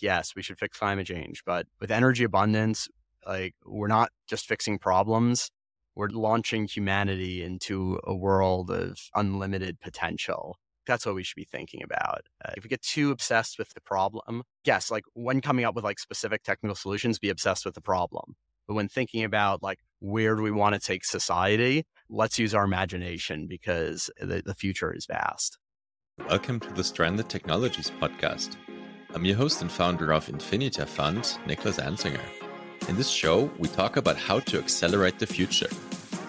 Yes, we should fix climate change, but with energy abundance, like we're not just fixing problems. We're launching humanity into a world of unlimited potential. That's what we should be thinking about. Uh, if we get too obsessed with the problem, yes, like when coming up with like specific technical solutions, be obsessed with the problem. But when thinking about like where do we want to take society, let's use our imagination because the, the future is vast. Welcome to the Stranded Technologies podcast. I'm your host and founder of Infinita Fund, Niklas Anzinger. In this show, we talk about how to accelerate the future.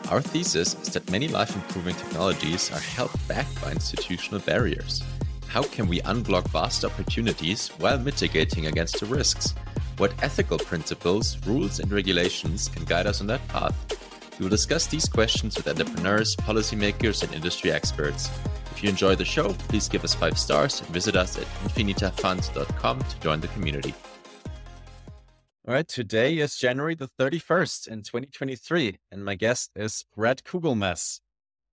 Our thesis is that many life improving technologies are held back by institutional barriers. How can we unblock vast opportunities while mitigating against the risks? What ethical principles, rules, and regulations can guide us on that path? We will discuss these questions with entrepreneurs, policymakers, and industry experts. If you enjoy the show, please give us five stars and visit us at infinitafund.com to join the community. All right, today is January the 31st in 2023, and my guest is Bret Kugelmass.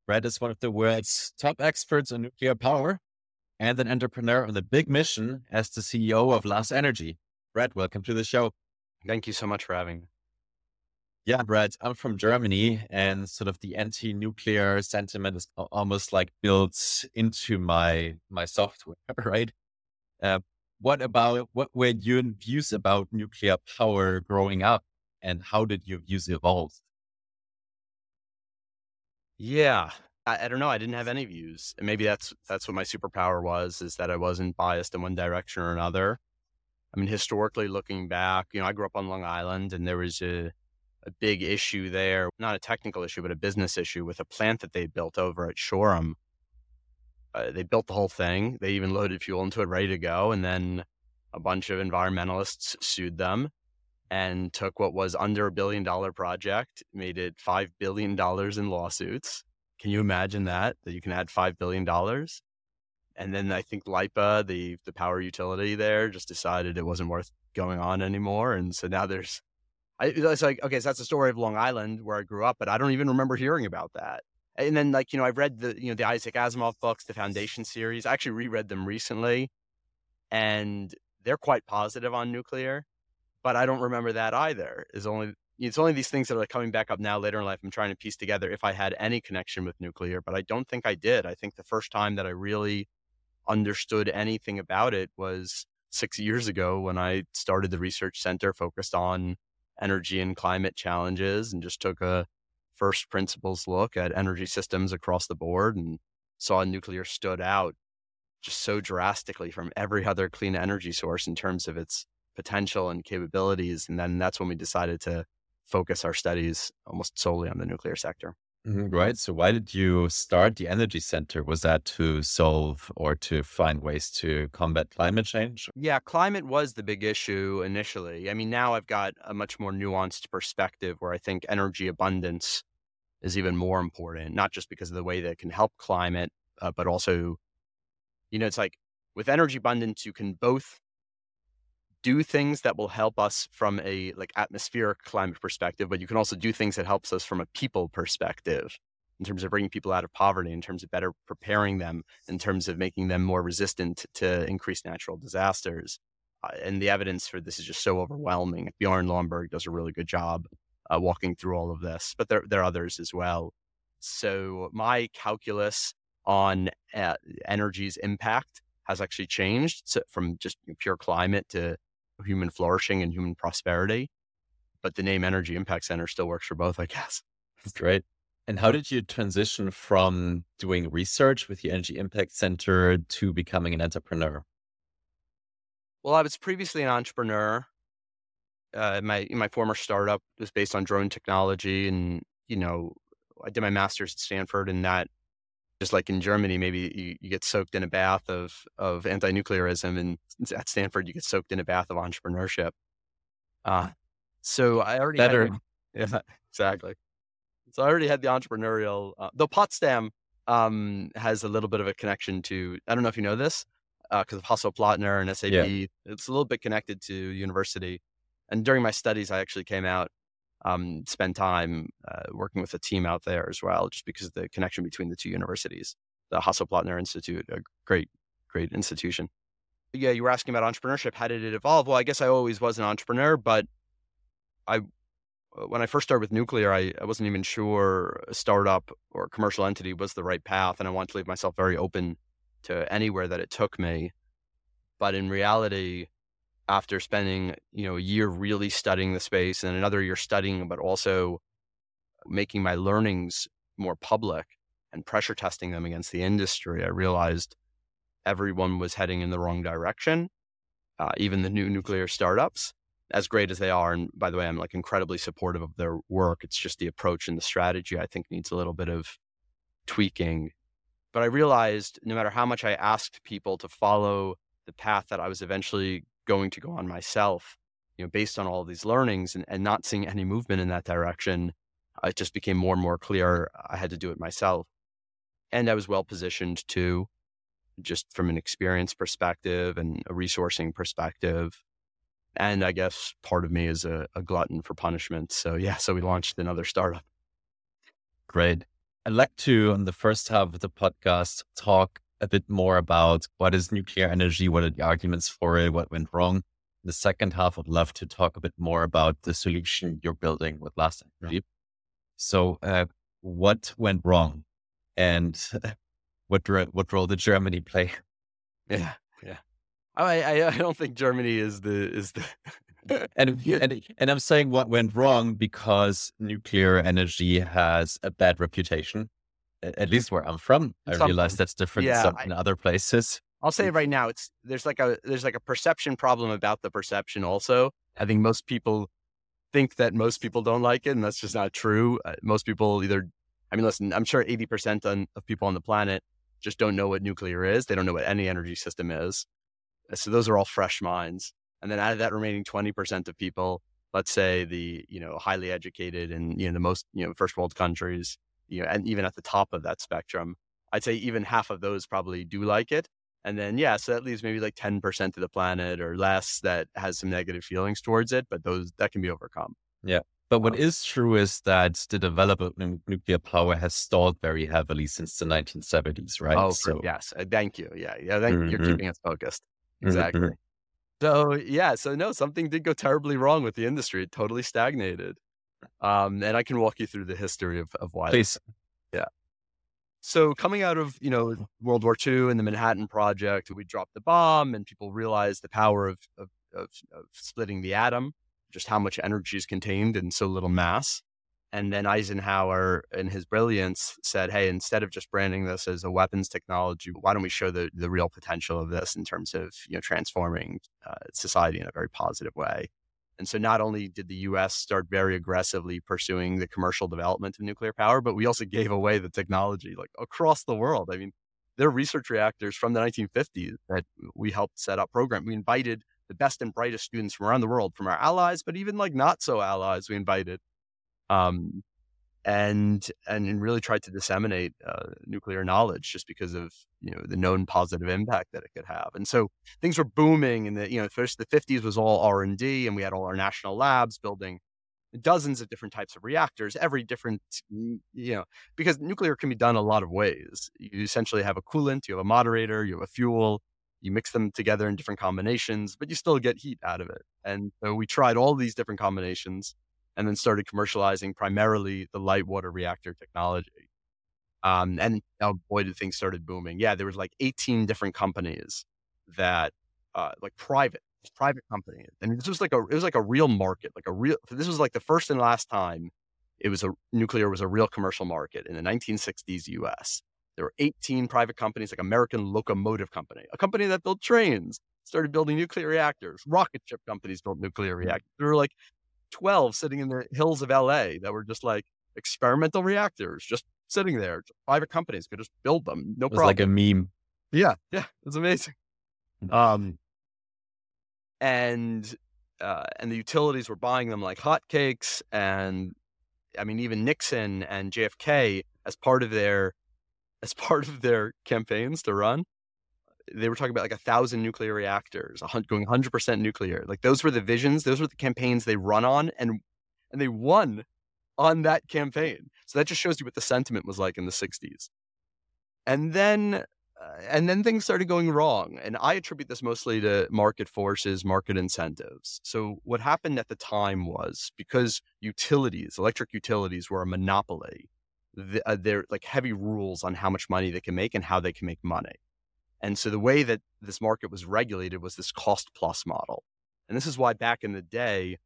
Bret is one of the world's top experts on nuclear power and an entrepreneur on the big mission as the CEO of Last Energy. Bret, welcome to the show. Thank you so much for having me. Yeah, Bret, I'm from Germany and sort of the anti-nuclear sentiment is almost like built into my my software, right? Uh, what about what were your views about nuclear power growing up and how did your views evolve? Yeah, I, I, don't know. I didn't have any views. Maybe that's that's what my superpower was, is that I wasn't biased in one direction or another. I mean, historically looking back, you know, I grew up on Long Island and there was a, a big issue there, not a technical issue, but a business issue with a plant that they built over at Shoreham. Uh, they built the whole thing. They even loaded fuel into it ready to go. And then a bunch of environmentalists sued them and took what was under a billion dollar project, made it $5 billion in lawsuits. Can you imagine that? That you can add $5 billion? and then I think LIPA, the the power utility there, just decided it wasn't worth going on anymore, and so now there's. I, it's like okay, so that's the story of Long Island where I grew up, but I don't even remember hearing about that. And then like you know I've read the you know the Isaac Asimov books, the Foundation series. I actually reread them recently, and they're quite positive on nuclear, but I don't remember that either. Is only it's only these things that are coming back up now later in life. I'm trying to piece together if I had any connection with nuclear, but I don't think I did. I think the first time that I really understood anything about it was six years ago when I started the research center focused on energy and climate challenges and just took a first principles look at energy systems across the board and saw nuclear stood out just so drastically from every other clean energy source in terms of its potential and capabilities. And then that's when we decided to focus our studies almost solely on the nuclear sector. Mm-hmm, right. So, why did you start the Energy Center? Was that to solve or to find ways to combat climate change? Yeah, climate was the big issue initially. I mean, now I've got a much more nuanced perspective where I think energy abundance is even more important, not just because of the way that it can help climate, uh, but also, you know, it's like with energy abundance, you can both do things that will help us from a like atmospheric climate perspective, but you can also do things that helps us from a people perspective in terms of bringing people out of poverty, in terms of better preparing them, in terms of making them more resistant to increased natural disasters. Uh, and the evidence for this is just so overwhelming. Bjorn Lomborg does a really good job uh, walking through all of this, but there, there are others as well. So my calculus on uh, energy's impact has actually changed so from just pure climate to human flourishing and human prosperity. But the name Energy Impact Center still works for both, I guess. That's great. And how did you transition from doing research with the Energy Impact Center to becoming an entrepreneur? Well, I was previously an entrepreneur. Uh, my my former startup was based on drone technology, and you know, I did my master's at Stanford, and that just like in Germany, maybe you, you get soaked in a bath of of anti-nuclearism, and at Stanford, you get soaked in a bath of entrepreneurship. Uh, so I already better. Had, yeah, exactly. So I already had the entrepreneurial. Uh, though Potsdam um, has a little bit of a connection to. I don't know if you know this because uh, of Hasso Plattner and SAP. Yeah. It's a little bit connected to university. And during my studies, I actually came out, um, spend time uh, working with a team out there as well, just because of the connection between the two universities. The Hasso Plattner Institute, a great, great institution. But yeah, you were asking about entrepreneurship. How did it evolve? Well, I guess I always was an entrepreneur, but I uh, when I first started with nuclear, I, I wasn't even sure a startup or a commercial entity was the right path. And I wanted to leave myself very open to anywhere that it took me. But in reality, after spending, you know, a year really studying the space and another year studying, but also making my learnings more public and pressure testing them against the industry, I realized everyone was heading in the wrong direction, uh, even the new nuclear startups as great as they are. And by the way, I'm like incredibly supportive of their work. It's just the approach and the strategy I think needs a little bit of tweaking. But I realized no matter how much I asked people to follow the path that I was eventually going to go on myself, you know, based on all these learnings and, and not seeing any movement in that direction, it just became more and more clear I had to do it myself. And I was well positioned to just from an experience perspective and a resourcing perspective and I guess part of me is a, a glutton for punishment. So yeah, so we launched another startup. Great. I'd like to, on the first half of the podcast, talk a bit more about what is nuclear energy, what are the arguments for it, what went wrong. The second half, I'd love to talk a bit more about the solution you're building with Last Energy. Yeah. So, uh, what went wrong, and what what role did Germany play? Yeah. I, I, I don't think Germany is the is the. and, and and I'm saying what went wrong because nuclear energy has a bad reputation. At least where I'm from, I realize that's different yeah, in, I, other places. I'll say right now, it's there's like a there's like a perception problem about the perception. Also, I think most people think that most people don't like it, and that's just not true. Uh, most people either, I mean, listen, I'm sure 80 percent of people on the planet just don't know what nuclear is. They don't know what any energy system is. So those are all fresh minds. And then out of that remaining 20% of people, let's say the, you know, highly educated and, you know, the most, you know, first world countries, you know, and even at the top of that spectrum, I'd say even half of those probably do like it. And then, yeah, so that leaves maybe like 10% of the planet or less that has some negative feelings towards it, but those that can be overcome. Yeah. But what um, is true is that the development of nuclear power has stalled very heavily since the 1970s, right? Oh, so, yes. Uh, thank you. Yeah. Yeah. Thank mm-hmm. You're keeping us focused. Exactly. Mm-hmm. So yeah, so no, something did go terribly wrong with the industry. It totally stagnated. Um, and I can walk you through the history of, of why. Please. Yeah. So coming out of, you know, World War II and the Manhattan Project, we dropped the bomb and people realized the power of, of, of, of splitting the atom, just how much energy is contained in so little mass. And then Eisenhower, in his brilliance, said, "Hey, instead of just branding this as a weapons technology, why don't we show the the real potential of this in terms of you know transforming uh, society in a very positive way?" And so, not only did the U.S. start very aggressively pursuing the commercial development of nuclear power, but we also gave away the technology like across the world. I mean, there are research reactors from the 1950s that we helped set up program. We invited the best and brightest students from around the world, from our allies, but even like not so allies, we invited um, and and really tried to disseminate uh, nuclear knowledge just because of you know the known positive impact that it could have. And so things were booming, and the you know first the 50s was all R and D, and we had all our national labs building dozens of different types of reactors, every different, you know, because nuclear can be done a lot of ways. You essentially have a coolant, you have a moderator, you have a fuel, you mix them together in different combinations, but you still get heat out of it. And so we tried all these different combinations and then started commercializing primarily the light water reactor technology. Um, and oh boy, did things started booming. Yeah, there was like 18 different companies that, uh, like private, private companies. And this was like a, it was like a real market, like a real, this was like the first and last time it was a, nuclear was a real commercial market in the 1960s US. There were 18 private companies, like American Locomotive Company, a company that built trains, started building nuclear reactors. Rocket ship companies built nuclear hmm. reactors. There were like 12 sitting in the hills of LA that were just like experimental reactors, just sitting there. Private companies could just build them, no problem. It was problem. like a meme. yeah, yeah, it's amazing. Um, and uh, and the utilities were buying them like hotcakes, and I mean, even Nixon and JFK, as part of their as part of their campaigns to run, they were talking about like a thousand nuclear reactors, going hundred percent nuclear. Like those were the visions, those were the campaigns they run on, and and they won on that campaign. So that just shows you what the sentiment was like in the '60s. And then uh, and then things started going wrong. And I attribute this mostly to market forces, market incentives. So, what happened at the time was because utilities, electric utilities, were a monopoly, the, uh, there like heavy rules on how much money they can make and how they can make money. And so, the way that this market was regulated was this cost plus model. And this is why back in the day,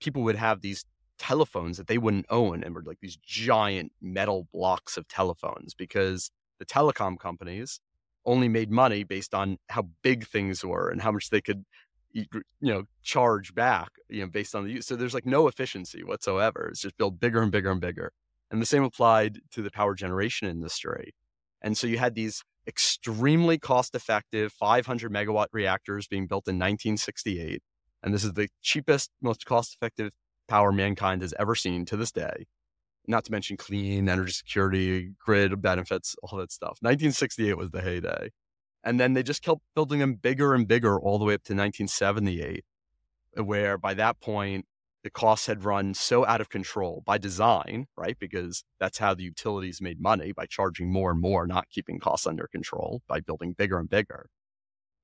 people would have these telephones that they wouldn't own and were like these giant metal blocks of telephones because the telecom companies only made money based on how big things were and how much they could you know charge back you know based on the use so there's like no efficiency whatsoever. It's just built bigger and bigger and bigger. And the same applied to the power generation industry. And so you had these extremely cost effective 500 megawatt reactors being built in 1968 and this is the cheapest most cost effective power mankind has ever seen to this day not to mention clean energy security, grid benefits, all that stuff. 1968 was the heyday. And then they just kept building them bigger and bigger all the way up to 1978, where by that point, the costs had run so out of control by design, right? Because that's how the utilities made money by charging more and more, not keeping costs under control by building bigger and bigger.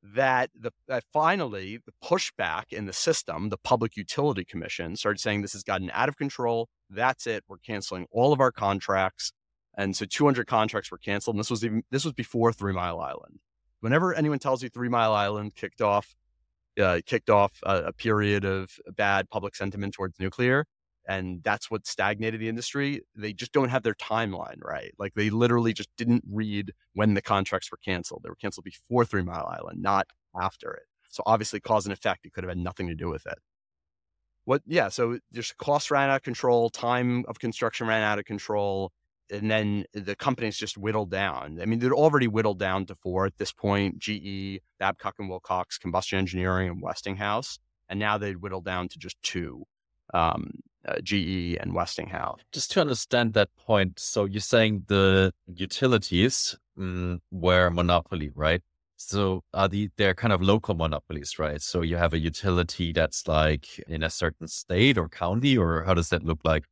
That the that finally the pushback in the system, the Public Utility Commission started saying this has gotten out of control. That's it. We're canceling all of our contracts. And so 200 contracts were canceled. And this was even this was before Three Mile Island. Whenever anyone tells you Three Mile Island kicked off uh, kicked off a, a period of bad public sentiment towards nuclear, and that's what stagnated the industry. They just don't have their timeline right. Like they literally just didn't read when the contracts were canceled. They were canceled before Three Mile Island, not after it. So obviously, cause and effect, it could have had nothing to do with it. What? Yeah. So just costs ran out of control, time of construction ran out of control, and then the companies just whittled down. I mean, they're already whittled down to four at this point: GE, Babcock and Wilcox, Combustion Engineering, and Westinghouse. And now they'd whittled down to just two. Um, uh, GE and Westinghouse. Just to understand that point, so you're saying the utilities mm, were monopoly, right? So are the they're kind of local monopolies, right? So you have a utility that's like in a certain state or county, or how does that look like?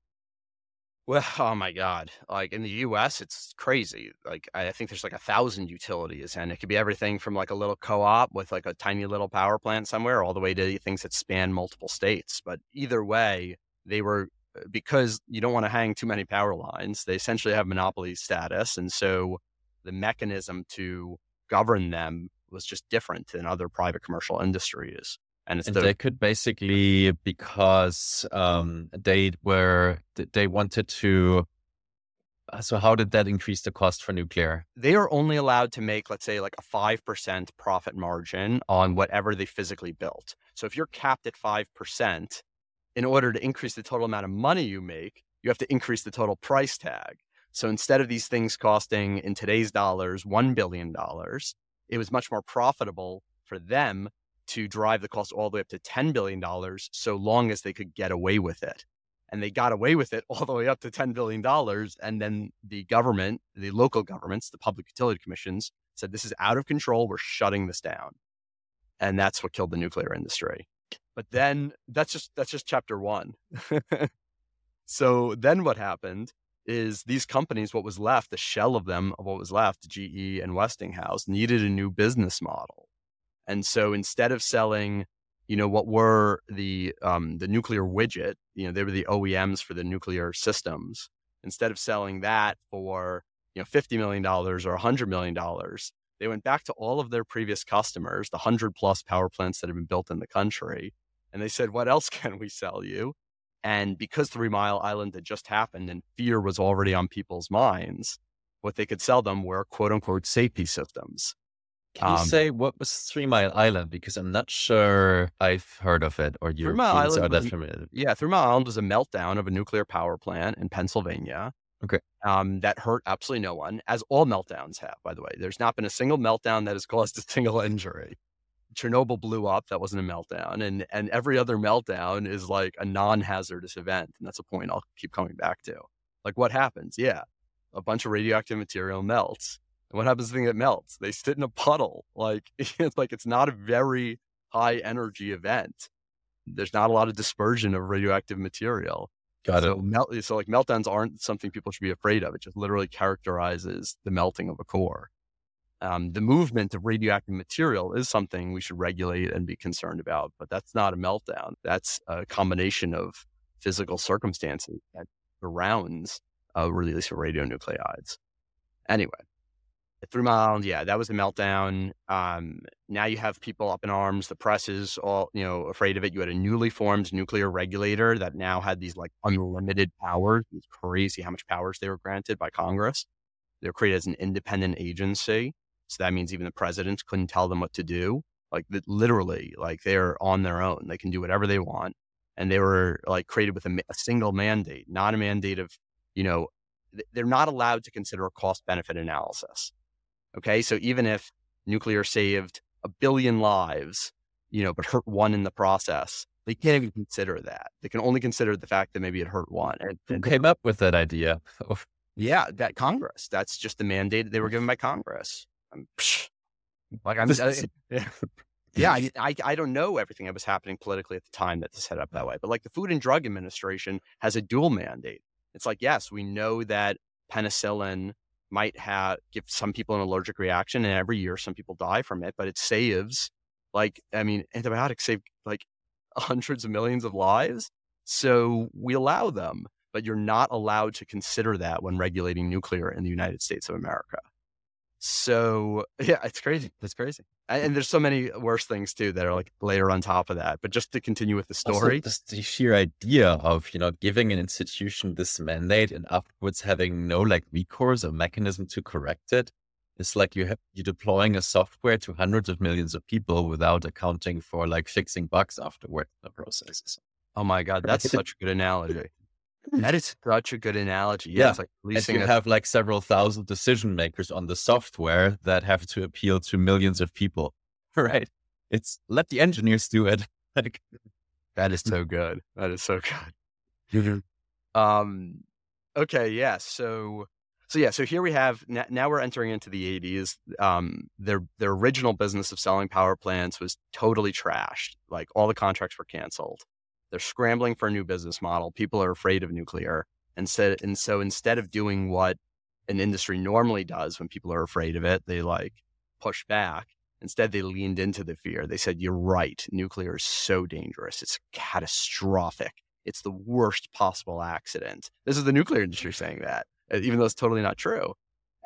Well, oh my God. Like in the US, it's crazy. Like I think there's like a thousand utilities, and it could be everything from like a little co op with like a tiny little power plant somewhere all the way to things that span multiple states. But either way, they were uh, because you don't want to hang too many power lines, they essentially have monopoly status. And so the mechanism to govern them was just different than other private commercial industries. And it's And the, they could basically because um, they were they wanted to. uh, So how did that increase the cost for nuclear? they are only allowed to make, let's say, like a 5% profit margin on whatever they physically built. So if you're capped at 5%, in order to increase the total amount of money you make, you have to increase the total price tag. So instead of these things costing in today's dollars $1 billion, it was much more profitable for them to drive the cost all the way up to $10 billion so long as they could get away with it. And they got away with it all the way up to $10 billion. And then the government, the local governments, the public utility commissions said, this is out of control. We're shutting this down. And that's what killed the nuclear industry. But then that's just that's just chapter one. so then what happened is these companies, what was left, the shell of them of what was left, GE and Westinghouse, needed a new business model. And so instead of selling, you know, what were the um, the nuclear widget, you know, they were the OEMs for the nuclear systems. Instead of selling that for you know fifty million dollars or hundred million dollars, they went back to all of their previous customers, the hundred plus power plants that have been built in the country, and they said, "What else can we sell you?" And because Three Mile Island had just happened and fear was already on people's minds, what they could sell them were quote unquote safety systems. Can you Um, say what was Three Mile Island? Because I'm not sure I've heard of it or Three Mile Europeans are Island that familiar. Yeah, Three Mile Island was a meltdown of a nuclear power plant in Pennsylvania. Okay. Um, that hurt absolutely no one, as all meltdowns have, by the way. There's not been a single meltdown that has caused a single injury. Chernobyl blew up, that wasn't a meltdown. And and every other meltdown is like a non-hazardous event. And that's a point I'll keep coming back to. Like what happens? Yeah. A bunch of radioactive material melts. And what happens to the thing that melts? They sit in a puddle. Like it's like it's not a very high energy event. There's not a lot of dispersion of radioactive material. Got so it. Melt, so like meltdowns aren't something people should be afraid of. It just literally characterizes the melting of a core. Um, the movement of radioactive material is something we should regulate and be concerned about, but that's not a meltdown. That's a combination of physical circumstances that surrounds a release of radionuclides. Anyway, Three Mile yeah, that was the meltdown. Um, now you have people up in arms. The press is all, you know, afraid of it. You had a newly formed nuclear regulator that now had these like unlimited powers. It's crazy how much powers they were granted by Congress. They were created as an independent agency. So that means even the presidents couldn't tell them what to do. Like literally, like they're on their own. They can do whatever they want. And they were like created with a, a single mandate, not a mandate of, you know, they're not allowed to consider a cost benefit analysis. Okay. So even if nuclear saved a billion lives, you know, but hurt one in the process, they can't even consider that. They can only consider the fact that maybe it hurt one. And, Who came up with that idea? yeah, that Congress. That's just the mandate they were given by Congress. I'm, like I'm, I, uh, yeah, yeah I, I, I don't know everything that was happening politically at the time that this set up that way. But like the Food and Drug Administration has a dual mandate. It's like yes, we know that penicillin might have give some people an allergic reaction, and every year some people die from it. But it saves, like, I mean, antibiotics save like hundreds of millions of lives. So we allow them, but you're not allowed to consider that when regulating nuclear in the United States of America. So yeah, it's crazy. It's crazy. And there's so many worse things too that are like layered on top of that. But just to continue with the story, also, the sheer idea of you know giving an institution this mandate and afterwards having no like recourse or mechanism to correct it, it's like you have you're deploying a software to hundreds of millions of people without accounting for like fixing bugs afterward in the processes. Oh my god, that's such a good analogy. That is such a good analogy. Yeah, yeah. it's like releasing. you a... have like several thousand decision makers on the software that have to appeal to millions of people. Right? It's let the engineers do it. like that is so good. That is so good. um. Okay. Yeah. So. So yeah. So here we have now we're entering into the 80s. Um. Their their original business of selling power plants was totally trashed. Like all the contracts were canceled. They're scrambling for a new business model. People are afraid of nuclear. And so, and so instead of doing what an industry normally does when people are afraid of it, they like push back. Instead, they leaned into the fear. They said, You're right. Nuclear is so dangerous. It's catastrophic. It's the worst possible accident. This is the nuclear industry saying that, uh, even though it's totally not true.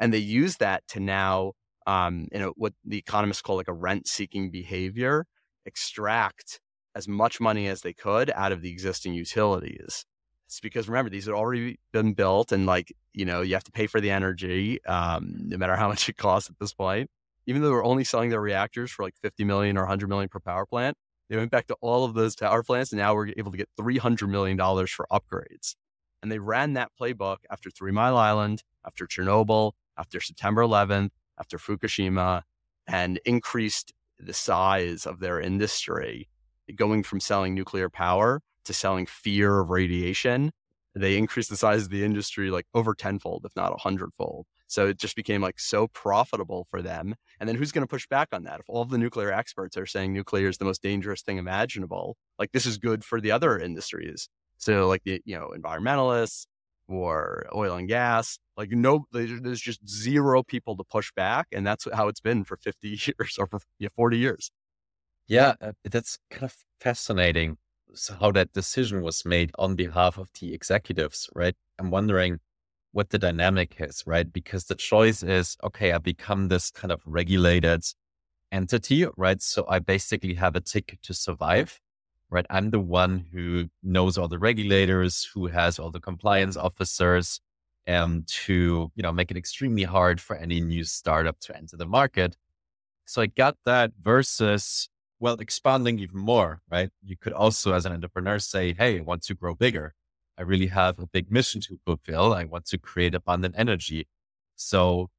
And they use that to now, um, you know, what the economists call like a rent seeking behavior, extract as much money as they could out of the existing utilities. It's because remember, these had already been built and like, you know, you have to pay for the energy, um, no matter how much it costs at this point. Even though we're only selling their reactors for like 50 million or 100 million per power plant, they went back to all of those power plants and now we're able to get $300 million for upgrades. And they ran that playbook after Three Mile Island, after Chernobyl, after September 11th, after Fukushima, and increased the size of their industry going from selling nuclear power to selling fear of radiation. They increased the size of the industry like over tenfold, if not a hundredfold. So it just became like so profitable for them. And then who's going to push back on that? If all the nuclear experts are saying nuclear is the most dangerous thing imaginable, like this is good for the other industries. So like the, you know, environmentalists or oil and gas, like no, there's just zero people to push back. And that's how it's been for 50 years or for 40 years. Yeah, uh, that's kind of fascinating how that decision was made on behalf of the executives, right? I'm wondering what the dynamic is, right? Because the choice is, okay, I become this kind of regulated entity, right? So I basically have a ticket to survive, right? I'm the one who knows all the regulators, who has all the compliance officers, and to, you know, make it extremely hard for any new startup to enter the market. So I got that versus well, expanding even more, right? You could also, as an entrepreneur, say, Hey, I want to grow bigger. I really have a big mission to fulfill. I want to create abundant energy. So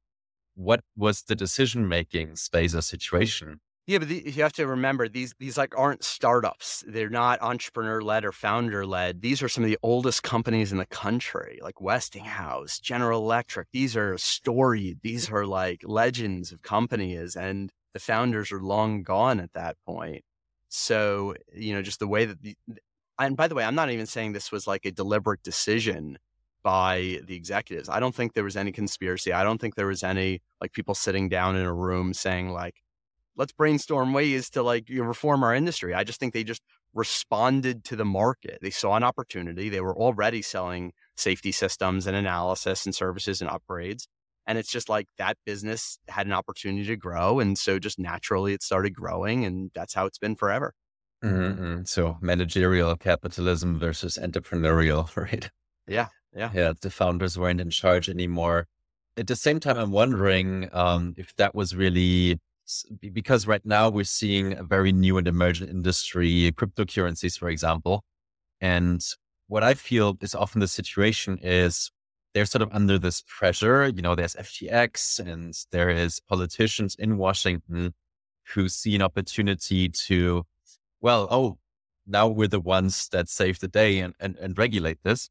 what was the decision making space or situation? Yeah, but the, you have to remember these these like aren't startups. They're not entrepreneur led or founder led. These are some of the oldest companies in the country, like Westinghouse, General Electric. These are storied. These are like legends of companies, and the founders are long gone at that point. So you know, just the way that the, and by the way, I'm not even saying this was like a deliberate decision by the executives. I don't think there was any conspiracy. I don't think there was any like people sitting down in a room saying like, let's brainstorm ways to like you reform our industry. I just think they just responded to the market. They saw an opportunity. They were already selling safety systems and analysis and services and upgrades. And it's just like that business had an opportunity to grow. And so just naturally it started growing. And that's how it's been forever. Mm-hmm. So managerial capitalism versus entrepreneurial, right? Yeah. Yeah. Yeah. The founders weren't in charge anymore. At the same time, I'm wondering um, if that was really because right now we're seeing a very new and emergent industry, cryptocurrencies, for example. And what I feel is often the situation is they're sort of under this pressure. You know, there's FTX and there is politicians in Washington who see an opportunity to, well, oh, now we're the ones that save the day and, and, and regulate this.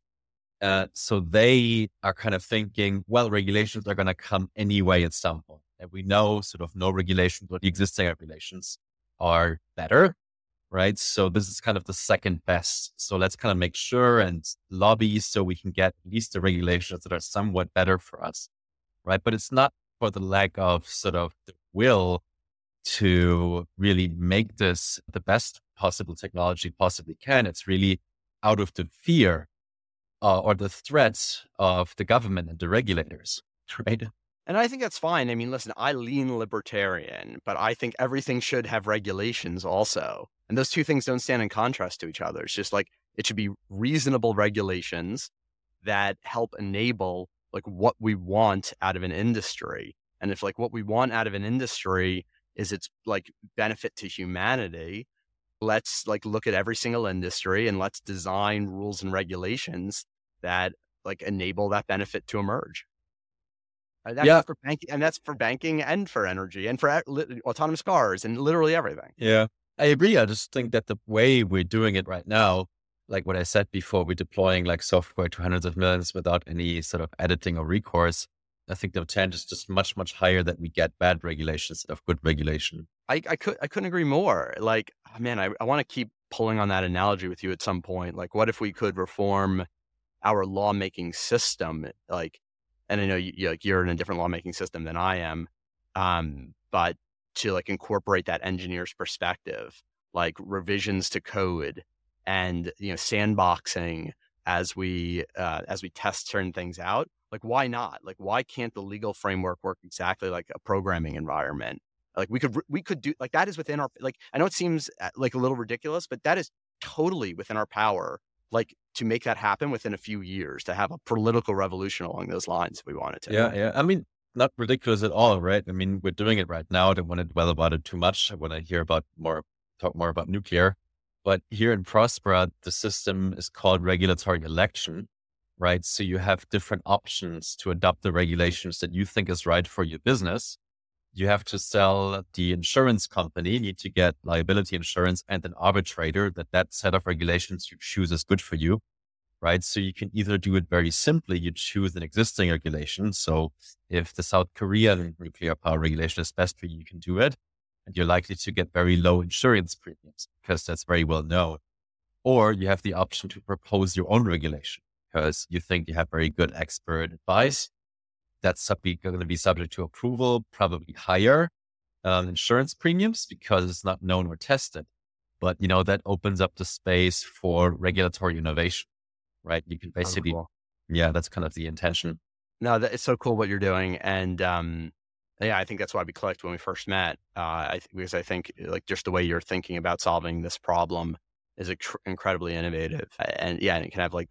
Uh, so they are kind of thinking, well, regulations are going to come anyway at some point. And we know sort of no regulations, but the existing regulations are better, right? So this is kind of the second best. So let's kind of make sure and lobby so we can get at least the regulations that are somewhat better for us, right? But it's not for the lack of sort of the will to really make this the best possible technology possibly can. It's really out of the fear uh, or the threats of the government and the regulators, right? And I think that's fine. I mean, listen, I lean libertarian, but I think everything should have regulations also. And those two things don't stand in contrast to each other. It's just like it should be reasonable regulations that help enable like what we want out of an industry. And if like what we want out of an industry is its like benefit to humanity, let's like look at every single industry and let's design rules and regulations that like enable that benefit to emerge. Uh, that's yeah. for banking, and that's for banking and for energy and for autonomous cars and literally everything. Yeah, I agree. I just think that the way we're doing it right now, like what I said before, we're deploying like software to hundreds of millions without any sort of editing or recourse. I think the trend is just much, much higher that we get bad regulation instead of good regulation. I, I could I couldn't agree more. Like, oh, man, I, I want to keep pulling on that analogy with you at some point. Like, what if we could reform our lawmaking system? Like, and I know you, you're in a different lawmaking system than I am, um, but to like incorporate that engineer's perspective, like revisions to code and you know sandboxing as we uh, as we test certain things out. Like why not? Like why can't the legal framework work exactly like a programming environment? Like we could we could do like that is within our like I know it seems uh, like a little ridiculous, but that is totally within our power like to make that happen within a few years to have a political revolution along those lines if we wanted to. Yeah, yeah. I mean, not ridiculous at all, right? I mean, we're doing it right now. I don't want to dwell about it too much. I want to hear about more, talk more about nuclear. But here in Prospera, the system is called regulatory election, right? So you have different options to adopt the regulations that you think is right for your business you have to sell the insurance company, you need to get liability insurance and an arbitrator that that set of regulations you choose is good for you, right? So you can either do it very simply, you choose an existing regulation. So if the South Korean nuclear power regulation is best for you, you can do it. And you're likely to get very low insurance premiums because that's very well known. Or you have the option to propose your own regulation because you think you have very good expert advice that's going to be subject to approval, probably higher um, insurance premiums because it's not known or tested. But you know that opens up the space for regulatory innovation, right? You can basically, cool. yeah, that's kind of the intention. No, that, it's so cool what you're doing, and um, yeah, I think that's why we clicked when we first met. Uh, I, because I think like just the way you're thinking about solving this problem is tr- incredibly innovative, and yeah, and it can have like,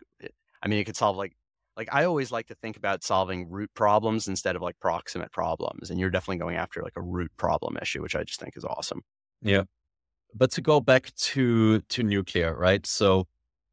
I mean, it could solve like like I always like to think about solving root problems instead of like proximate problems. And you're definitely going after like a root problem issue, which I just think is awesome. Yeah. But to go back to to nuclear, right? So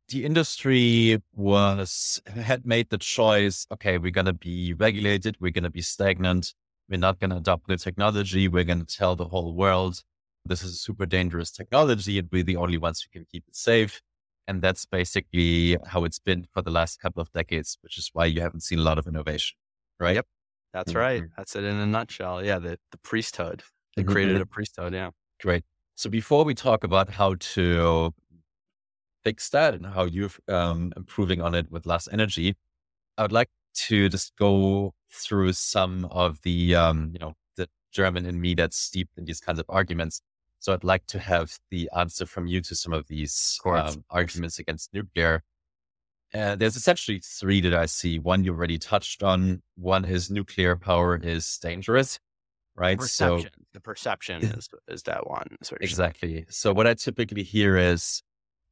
the industry was had made the choice okay we're to be regulated we're to be stagnant we're not to adopt new technology we're to tell the whole world this is a super dangerous technology and we're the only ones who can keep it safe and that's basically how it's been for the last couple of decades which is why you haven't seen a lot of innovation right? Yep. That's mm-hmm. right that's it in a nutshell. Yeah the, the priesthood. They mm-hmm. created a priesthood yeah. Great. So before we talk about how to fix that and how you're um, improving on it with Last Energy, I would like to just go through some of the, um, you know, the German in me that's steeped in these kinds of arguments. So I'd like to have the answer from you to some of these of um, arguments against nuclear. And there's essentially three that I see. One you already touched on. One is nuclear power is dangerous, right? Perception. So the perception is is that one. Exactly. So what I typically hear is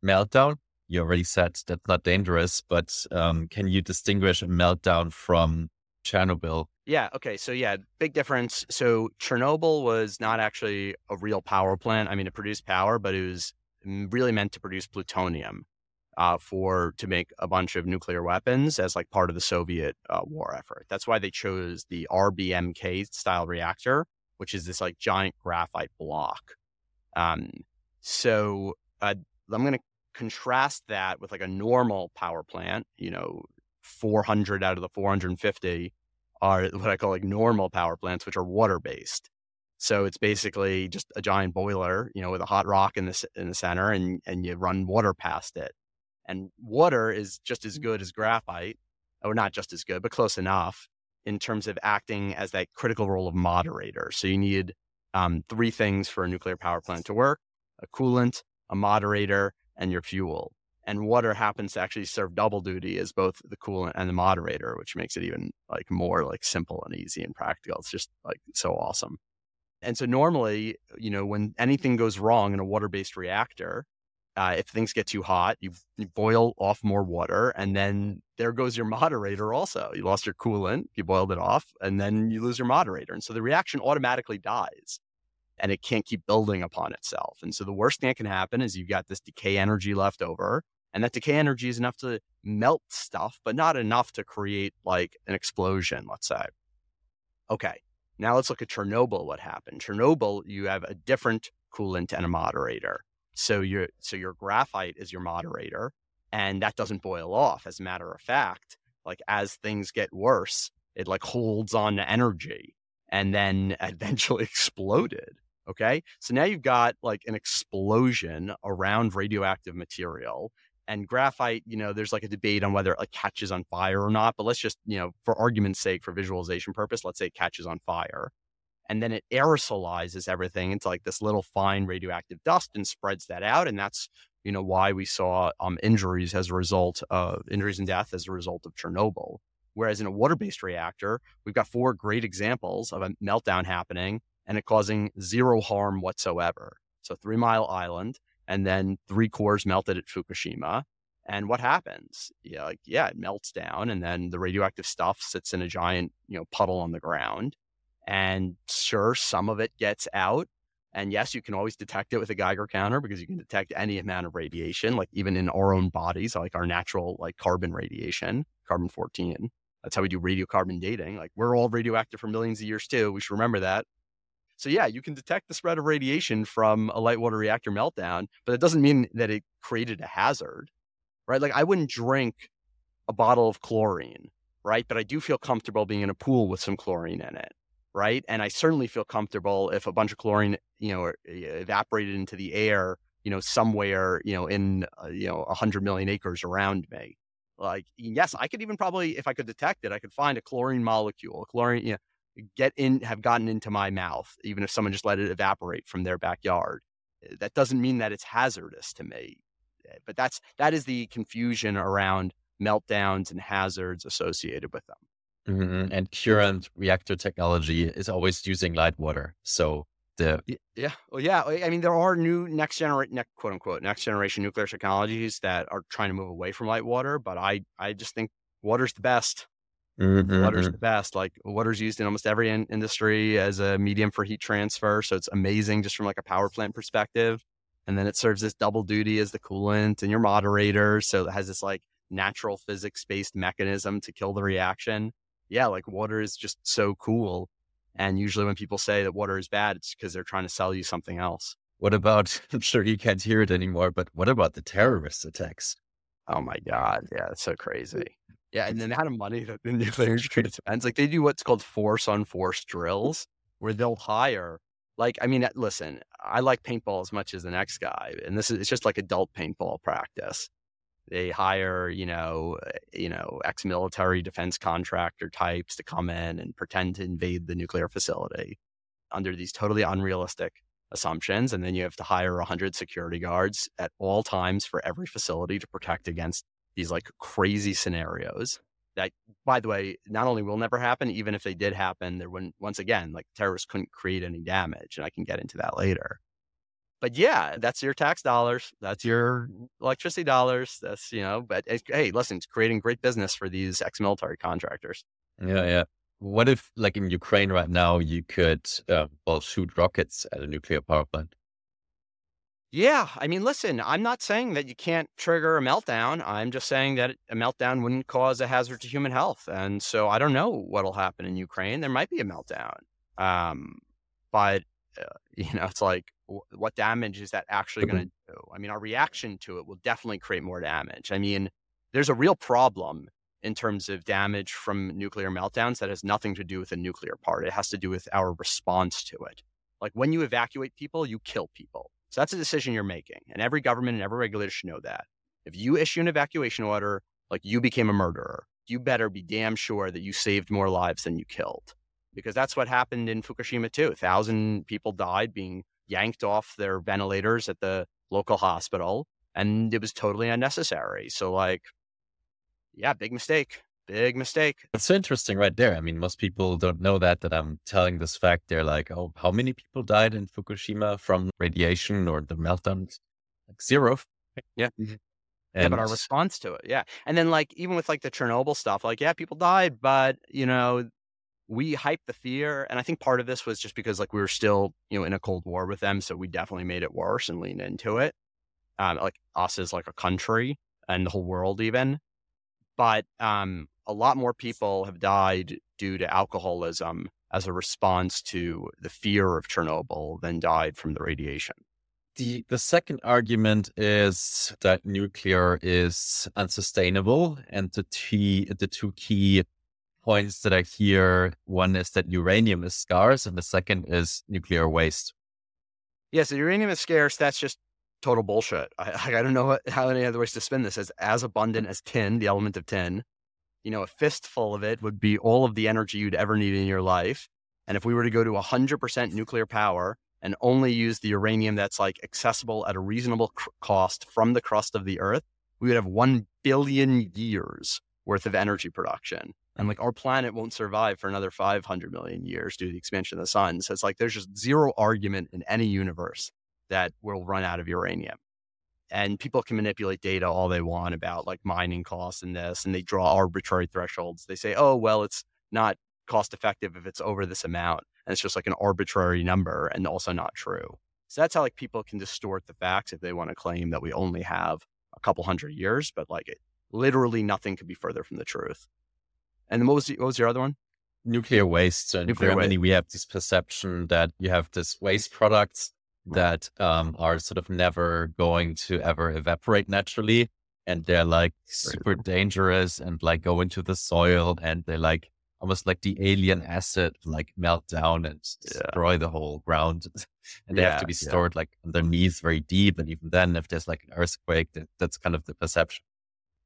meltdown. You already said that's not dangerous, but um, can you distinguish a meltdown from Chernobyl? Yeah. Okay. So yeah, big difference. So Chernobyl was not actually a real power plant. I mean, it produced power, but it was really meant to produce plutonium uh, for to make a bunch of nuclear weapons as like part of the Soviet uh, war effort. That's why they chose the RBMK style reactor, which is this like giant graphite block. Um, so uh, I'm going to contrast that with like a normal power plant, you know, 400 out of the 450 are what I call like normal power plants, which are water based. So it's basically just a giant boiler, you know, with a hot rock in the in the center, and and you run water past it. And water is just as good as graphite, or not just as good, but close enough in terms of acting as that critical role of moderator. So you need um, three things for a nuclear power plant to work: a coolant, a moderator, and your fuel. And water happens to actually serve double duty as both the coolant and the moderator, which makes it even like more like simple and easy and practical. It's just like so awesome. And so normally, you know, when anything goes wrong in a water-based reactor, uh, if things get too hot, you, you boil off more water, and then there goes your moderator. Also, you lost your coolant, you boiled it off, and then you lose your moderator, and so the reaction automatically dies and it can't keep building upon itself. And so the worst thing that can happen is you've got this decay energy left over, and that decay energy is enough to melt stuff, but not enough to create like an explosion, let's say. Okay, now let's look at Chernobyl. What happened? Chernobyl, you have a different coolant and a moderator. So your so your graphite is your moderator, and that doesn't boil off. As a matter of fact, like as things get worse, it like holds on to energy and then eventually exploded. Okay. So now you've got like an explosion around radioactive material. And graphite, you know, there's like a debate on whether it like catches on fire or not. But let's just, you know, for argument's sake, for visualization purpose, let's say it catches on fire. And then it aerosolizes everything into like this little fine radioactive dust and spreads that out. And that's, you know, why we saw um, injuries as a result of injuries and death as a result of Chernobyl. Whereas in a water based reactor, we've got four great examples of a meltdown happening and it causing zero harm whatsoever. So Three Mile Island, and then three cores melted at Fukushima. And what happens? Yeah, like yeah, it melts down, and then the radioactive stuff sits in a giant you know puddle on the ground. And sure, some of it gets out. And yes, you can always detect it with a Geiger counter because you can detect any amount of radiation, like even in our own bodies, like our natural like carbon radiation, carbon 14. That's how we do radiocarbon dating. Like we're all radioactive for millions of years too. We should remember that. So yeah, you can detect the spread of radiation from a light water reactor meltdown, but it doesn't mean that it created a hazard, right? Like I wouldn't drink a bottle of chlorine, right? But I do feel comfortable being in a pool with some chlorine in it, right? And I certainly feel comfortable if a bunch of chlorine, you know, evaporated into the air, you know, somewhere, you know, in, uh, you know, a hundred million acres around me. Like, yes, I could even probably, if I could detect it, I could find a chlorine molecule, a chlorine, you know, get in have gotten into my mouth even if someone just let it evaporate from their backyard eh, that doesn't mean that it's hazardous to me eh, but that's that is the confusion around meltdowns and hazards associated with them mm-hmm. and current reactor technology is always using light water so the yeah well yeah i mean there are new next generation quote unquote next generation nuclear technologies that are trying to move away from light water but i i just think water's the best Mm-hmm. Water's mm-hmm. the best. Like water's used in almost every in- industry as a medium for heat transfer. So it's amazing just from like a power plant perspective. and then it serves this double duty as the coolant and your moderator. So it has this like natural physics based mechanism to kill the reaction. Yeah, like water is just so cool. And usually when people say that water is bad, it's because they're trying to sell you something else. What about, I'm sure you can't hear it anymore, but what about the terrorist attacks? Oh my God. Yeah, it's so crazy. Yeah. And the amount of money that the nuclear industry spends, like they do what's called force on force drills, where they'll hire like i mean listen i like paintball as much as the next guy and this is it's just like adult paintball practice they hire you know eh, you know ex-military defense contractor types to come in and pretend to invade the nuclear facility under these totally unrealistic assumptions and then you have to hire 100 security guards at all times for every facility to protect against these like crazy scenarios that by the way not only will never happen even if they did happen there wouldn't once again like terrorists couldn't create any damage and i can get into that later. But yeah that's your tax dollars that's your electricity dollars that's you know but hey listen it's creating great business for these ex-military contractors. Yeah yeah. What if like in ukraine right now you could uh, well shoot rockets at a nuclear power plant yeah. I mean, listen, I'm not saying that you can't trigger a meltdown. I'm just saying that a meltdown wouldn't cause a hazard to human health. And so I don't know what'll happen in Ukraine. There might be a meltdown. Um, but, uh, you know, it's like, w- what damage is that actually going to do? I mean, our reaction to it will definitely create more damage. I mean, there's a real problem in terms of damage from nuclear meltdowns that has nothing to do with the nuclear part. It has to do with our response to it. Like when you evacuate people, you kill people. So that's a decision you're making. And every government and every regulator should know that. If you issue an evacuation order, like you became a murderer, you better be damn sure that you saved more lives than you killed. Because that's what happened in Fukushima too. A thousand people died being yanked off their ventilators at the local hospital, and it was totally unnecessary. So, like, yeah, big mistake. Big mistake. It's so interesting right there. I mean, most people don't know that, that I'm telling this fact. They're like, oh, how many people died in Fukushima from radiation or the meltdown? Like zero. Yeah. Mm-hmm. yeah, but our response to it, yeah. And then like even with like the Chernobyl stuff, like, yeah, people died, but you know, we hyped the fear. And I think part of this was just because like we were still, you know, in a cold war with them. So we definitely made it worse and leaned into it. Um, like us as like a country and the whole world even. But um a lot more people have died due to alcoholism as a response to the fear of Chernobyl than died from the radiation. The the second argument is that nuclear is unsustainable, and the key the two key points that I hear one is that uranium is scarce, and the second is nuclear waste. Yes, yeah, so uranium is scarce. That's just total bullshit. I, I don't know how any other ways to spin this as as abundant as tin, the element of tin you know, a fistful of it would be all of the energy you'd ever need in your life. And if we were to go to 100% nuclear power and only use the uranium that's like accessible at a reasonable cr- cost from the crust of the earth, we would have 1 billion years worth of energy production. And like our planet won't survive for another 500 million years due to the expansion of the sun. So it's like there's just zero argument in any universe that we'll run out of uranium and people can manipulate data all they want about like mining costs and this and they draw arbitrary thresholds. They say oh well it's not cost effective if it's over this amount and it's just like an arbitrary number and also not true. So that's how like people can distort the facts if they want to claim that we only have a couple hundred years but like it literally nothing could be further from the truth. And what was, the, what was your other one? Nuclear waste so in nuclear germany waste. we have this perception that you have this waste products that um, are sort of never going to ever evaporate naturally. And they're like super dangerous and like go into the soil and they like almost like the alien acid like melt down and destroy yeah. the whole ground. and they yeah, have to be stored yeah. like underneath very deep. And even then, if there's like an earthquake, that, that's kind of the perception.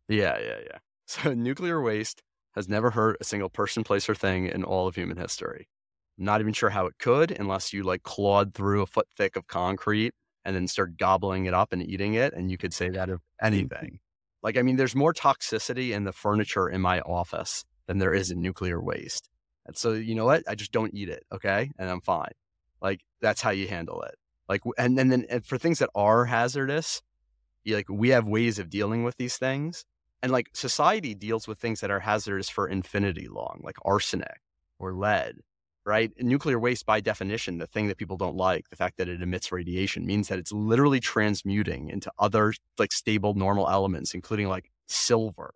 Yeah, yeah, yeah. So nuclear waste has never hurt a single person, place, or thing in all of human history. I'm not even sure how it could unless you like clawed through a foot thick of concrete and then start gobbling it up and eating it. And you could say that of mm-hmm. anything. Like, I mean, there's more toxicity in the furniture in my office than there is in nuclear waste. And so, you know what? I just don't eat it. Okay. And I'm fine. Like, that's how you handle it. Like, and, and then and for things that are hazardous, you, like, we have ways of dealing with these things. And like, society deals with things that are hazardous for infinity long, like arsenic or lead right? nuclear waste, by definition, the thing that people don't like, the fact that it emits radiation, means that it's literally transmuting into other like stable, normal elements, including like silver.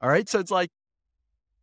All right. So it's like,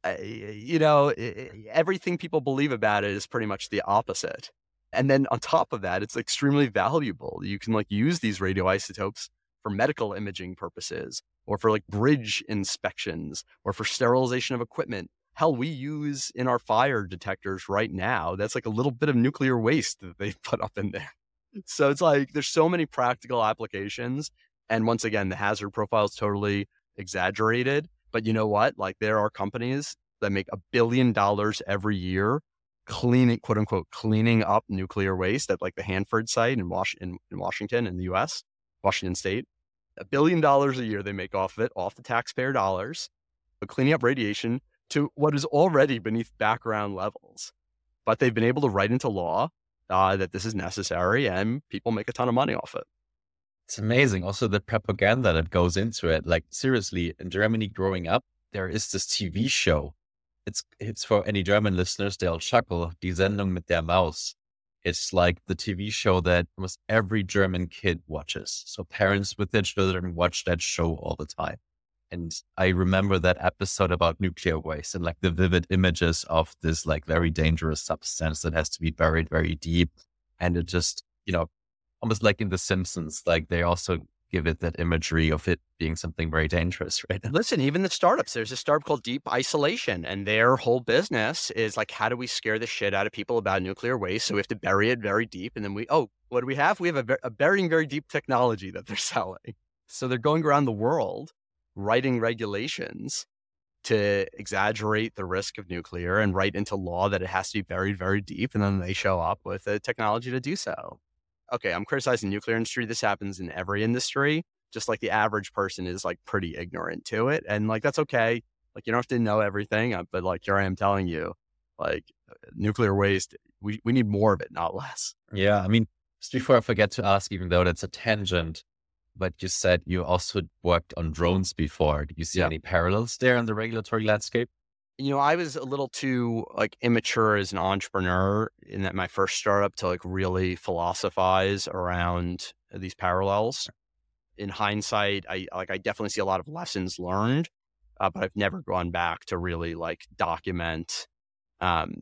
eh, you know, eh, eh, everything people believe about it is pretty much the opposite. And then on top of that, it's extremely valuable. You can like use these radioisotopes for medical imaging purposes or for like bridge inspections or for sterilization of equipment. Hell, we use in our fire detectors right now. That's like a little bit of nuclear waste that they put up in there. Mm. So it's like there's so many practical applications. And once again, the hazard profile is totally exaggerated. But you know what? Like there are companies that make a billion dollars every year cleaning, quote unquote, cleaning up nuclear waste at like the Hanford site in, Was- in, in Washington in the US, Washington State. A billion dollars a year they make off of it, off the taxpayer dollars, but cleaning up radiation to what is already beneath background levels. But they've been able to write into law uh, that this is necessary and people make a ton of money off it. It's amazing. Also, the propaganda that goes into it. Like, seriously, in Germany growing up, there is this TV show it's it's for any German listeners, they'll chuckle. Die Sendung mit der Maus. It's like the TV show that almost every German kid watches. So parents with their children watch that show all the time. And I remember that episode about nuclear waste and like the vivid images of this like very dangerous substance that has to be buried very deep. And it just, you know, almost like in The Simpsons, like they also give it that imagery of it being something very dangerous, right? Listen, even the startups, there's a startup called Deep Isolation, and their whole business is like, how do we scare the shit out of people about nuclear waste? So we have to bury it very deep. And then we, oh, what do we have? We have a, a burying very deep technology that they're selling. So they're going around the world writing regulations to exaggerate the risk of nuclear and write into law that it has to be buried very deep. And then they show up with the technology to do so okay, I'm criticizing nuclear industry. This happens in every industry. Just like the average person is like pretty ignorant to it. And like, that's okay. Like, you don't have to know everything. Uh, but like, here I am telling you, like, uh, nuclear waste, we, we need more of it, not less. Yeah. I mean, just before I forget to ask, even though that's a tangent, but you said you also worked on drones before. Do you see yeah. any parallels there in the regulatory landscape? you know, I was a little too like immature as an entrepreneur in that my first startup to like really philosophize around these parallels. In hindsight, I like I definitely see a lot of lessons learned, uh, but I've never gone back to really like document, um,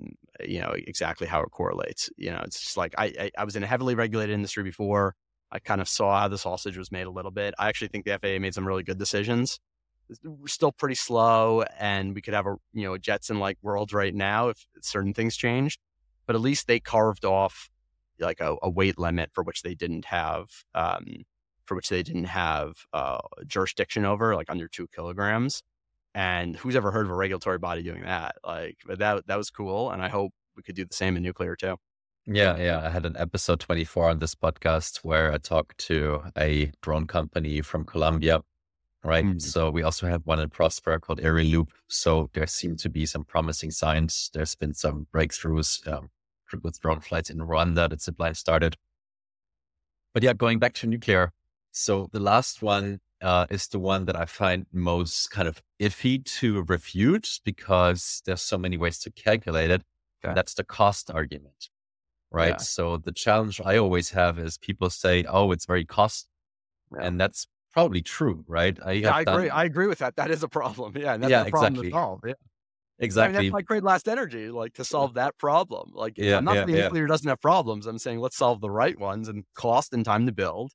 you know, exactly how it correlates. You know, it's just like I, I I was in a heavily regulated industry before. I kind of saw how the sausage was made a little bit. I actually think the FAA made some really good decisions. We're still pretty slow and we could have a you know a jetson like world right now if certain things changed but at least they carved off like a, a weight limit for which they didn't have um, for which they didn't have uh, jurisdiction over like under two kilograms and who's ever heard of a regulatory body doing that? Like but that that was cool and i hope we could do the same in nuclear too yeah, yeah. I had an episode 24 on this podcast where I talked to a drone company from Colombia right? Mm-hmm. So we also have one in Prosper called AeriLoop. So there seem to be some promising signs. There's been some breakthroughs um, with drone flights in Rwanda that Zipline started. But yeah, going back to nuclear. So the last one uh, is the one that I find most kind of iffy to refute because there's so many ways to calculate it. Okay. That's the cost argument, right? Yeah. So the challenge I always have is people say, "Oh, it's very cost," yeah. and that's probably true, right? I, yeah, I agree. I agree with that. That is a problem. Yeah, and that's yeah, a problem exactly. to solve. Yeah. Exactly. I mean, that's like Great Last Energy, like to solve that problem. Like, yeah, I'm not saying nuclear doesn't have problems. I'm saying let's solve the right ones, and cost and time to build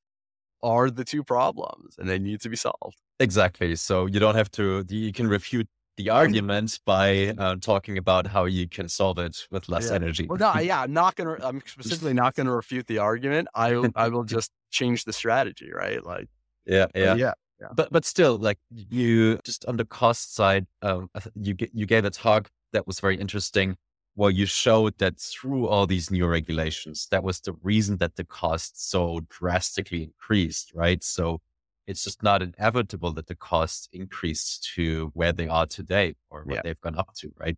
are the two problems, and they need to be solved. Exactly. So you don't have to. You can refute the argument by uh, talking about how you can solve it with less yeah. energy. Well, no, yeah, I'm not gonna. I'm specifically not gonna refute the argument. I I will just change the strategy, right? Like yeah, yeah, yeah. Yeah. But but still, like you just on the cost side, um, you you gave a talk that was very interesting, where you showed that through all these new regulations, that was the reason that the cost so drastically increased, right? So it's just not inevitable that the costs increase to where they are today or what yeah. they've gone up to, right?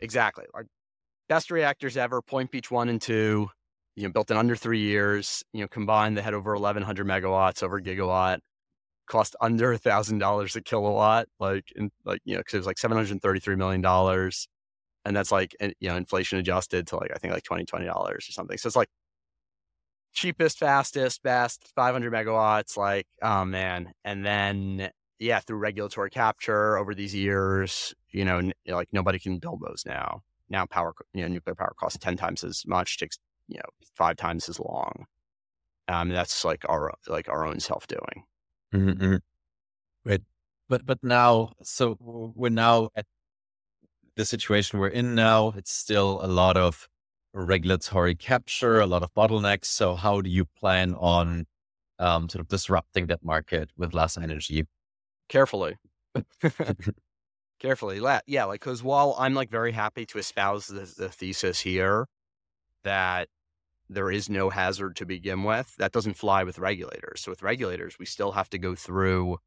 Exactly. Our best reactors ever, Point Beach one and two, you know, built in under three years, you know, combined, they had over 1100 megawatts over gigawatt, cost under a thousand dollars a kilowatt, like, in like, you know, cause it was like $733 million. and that's like you know inflation adjusted to like I think like 20 dollars or something. So it's like cheapest, fastest, best, 500 megawatts. Like oh man, and then yeah, through regulatory capture over these years, you know, n- like nobody can build those now. Now power, you know, nuclear power costs 10 times as much, takes, you know, five times as long. Um, that's like our, like our own self doing. Mm-hmm. Right. But, but now, so we're now at the situation we're in now. It's still a lot of regulatory capture, a lot of bottlenecks. So how do you plan on um, sort of disrupting that market with Last Energy? Carefully. Carefully. Yeah. Like, cause while I'm like very happy to espouse the, the thesis here that there is no hazard to begin with, that doesn't fly with regulators. So with regulators, we still have to go through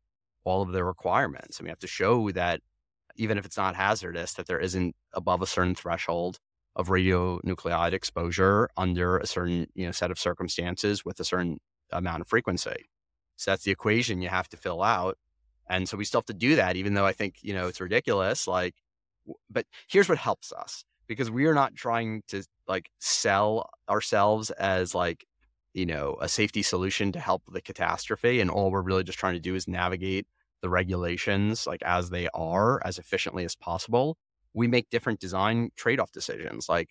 all of the requirements and we have to show that even if it's not hazardous, that there isn't above a certain threshold of radionuclide exposure under a certain you know set of circumstances with a certain amount of frequency. So that's the equation you have to fill out. And so we still have to do that, even though I think, you know, it's ridiculous. Like, but here's what helps us because we are not trying to like sell ourselves as like, you know, a safety solution to help the catastrophe. And all we're really just trying to do is navigate the regulations like as they are as efficiently as possible. We make different design trade off decisions. Like,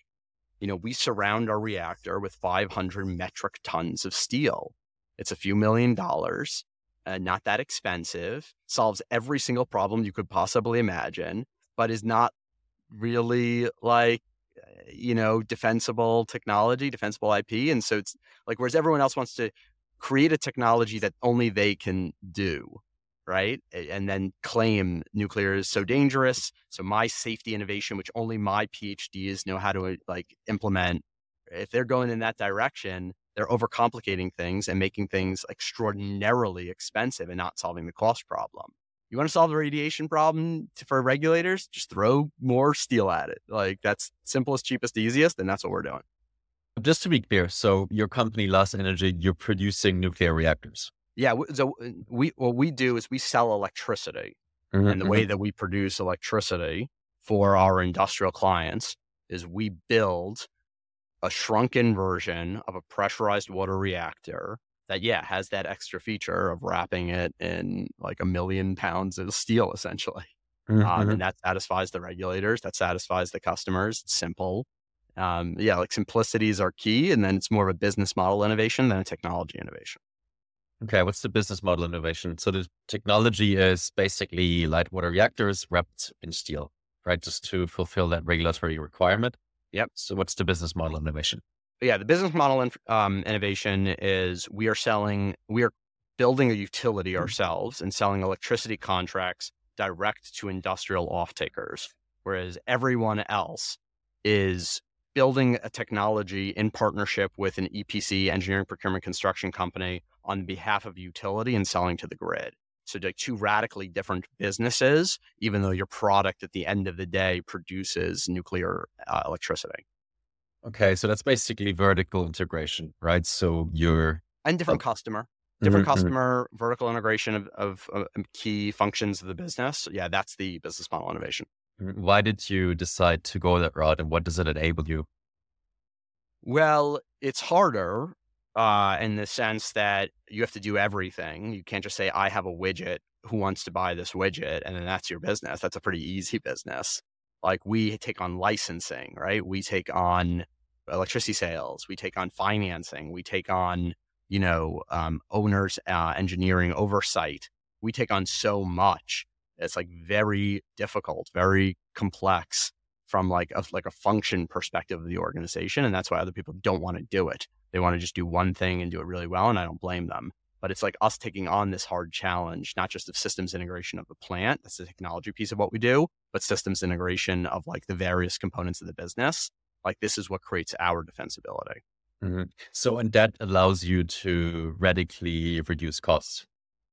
you know, we surround our reactor with 500 metric tons of steel. It's a few million dollars uh, not that expensive, solves every single problem you could possibly imagine, but is not really like uh, you know defensible technology, defensible IP, and so it's like whereas everyone else wants to create a technology that only they can do, right? And then claim nuclear is so dangerous. So my safety innovation, which only my PhDs know how to uh, like implement, if they're going in that direction, they're overcomplicating things and making things extraordinarily expensive and not solving the cost problem. You want to solve the radiation problem for regulators? Just throw more steel at it. Like that's simplest, cheapest, easiest, and that's what we're doing. Just to be clear, so your company, Last Energy, you're producing nuclear reactors. Yeah. So uh, we what we do is we sell electricity, mm-hmm. and the way mm-hmm. that we produce electricity for our industrial clients is we build a shrunken version of a pressurized water reactor that yeah has that extra feature of wrapping it in like a million pounds of steel essentially mm-hmm. um, and that satisfies the regulators that satisfies the customers it's simple um, yeah like simplicity is our key and then it's more of a business model innovation than a technology innovation okay what's the business model innovation so the technology is basically light water reactors wrapped in steel right just to fulfill that regulatory requirement Yep. So what's the business model innovation? Yeah, the business model in, um, innovation is we are selling, we are building a utility mm-hmm. ourselves and selling electricity contracts direct to industrial off takers, whereas everyone else is building a technology in partnership with an EPC, engineering procurement construction company, on behalf of utility and selling to the grid. So like two radically different businesses, even though your product at the end of the day produces nuclear uh, electricity. Okay, so that's basically vertical integration, right? So you're and different oh. customer, different mm-hmm, customer, mm-hmm. vertical integration of, of, of, key functions of the business. Yeah, that's the business model innovation. Mm-hmm. Why did you decide to go that route, and what does it enable you? Well, it's harder uh, in the sense that you have to do everything. You can't just say, I have a widget. Who wants to buy this widget? And then that's your business. That's a pretty easy business. Like we take on licensing, right? We take on electricity sales. We take on financing. We take on, you know, um, owners, uh, engineering oversight. We take on so much. It's like very difficult, very complex from like a, like a function perspective of the organization. And that's why other people don't want to do it. They want to just do one thing and do it really well. And I don't blame them. But it's like us taking on this hard challenge, not just of systems integration of the plant, that's the technology piece of what we do, but systems integration of like the various components of the business. Like this is what creates our defensibility. Mm-hmm. So, and that allows you to radically reduce costs.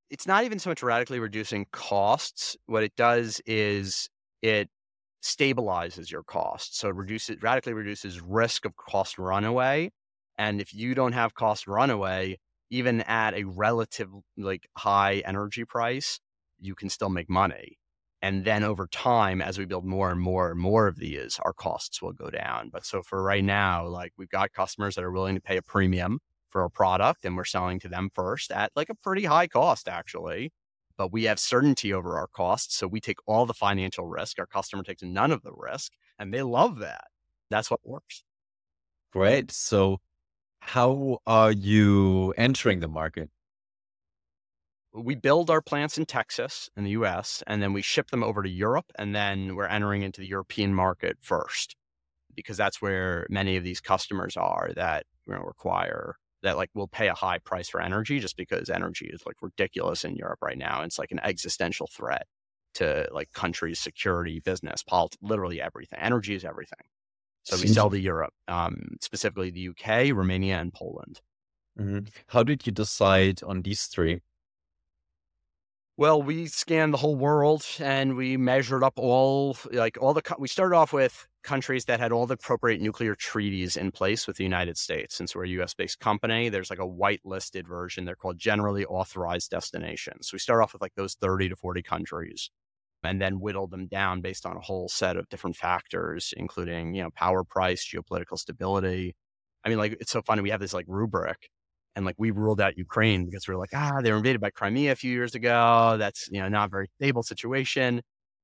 It's not even so much radically reducing costs. What it does is it stabilizes your costs. So it reduces radically reduces risk of cost runaway and if you don't have cost runaway, even at a relative like high energy price, you can still make money. And then over time, as we build more and more and more of these, our costs will go down. But so for right now, like we've got customers that are willing to pay a premium for a product and we're selling to them first at like a pretty high cost, actually. But we have certainty over our costs. So we take all the financial risk. Our customer takes none of the risk and they love that. That's what works. Great. So, how are you entering the market? we build our plants in Texas in the US and then we ship them over to Europe and then we're entering into the European market first because that's where many of these customers are that you know, require that like will pay a high price for energy just because energy is like ridiculous in Europe right now. It's like an existential threat to like countries' security, business, politics, literally everything. Energy is everything. So we sell to Europe, um, specifically the UK, Romania, and Poland. Mm-hmm. How did you decide on these three? Well, we scanned the whole world and we measured up all like all the we started off with countries that had all the appropriate nuclear treaties in place with the United States. Since we're a US based company, there's like a white listed version. They're called generally authorized destinations. So we start off with like those 30 to 40 countries and then whittle them down based on a whole set of different factors, including, you know, power price, geopolitical stability. I mean, like it's so funny. We have this like rubric and like we ruled out Ukraine because we are like, ah, they were invaded by Crimea a few years ago. That's you know not a very stable situation.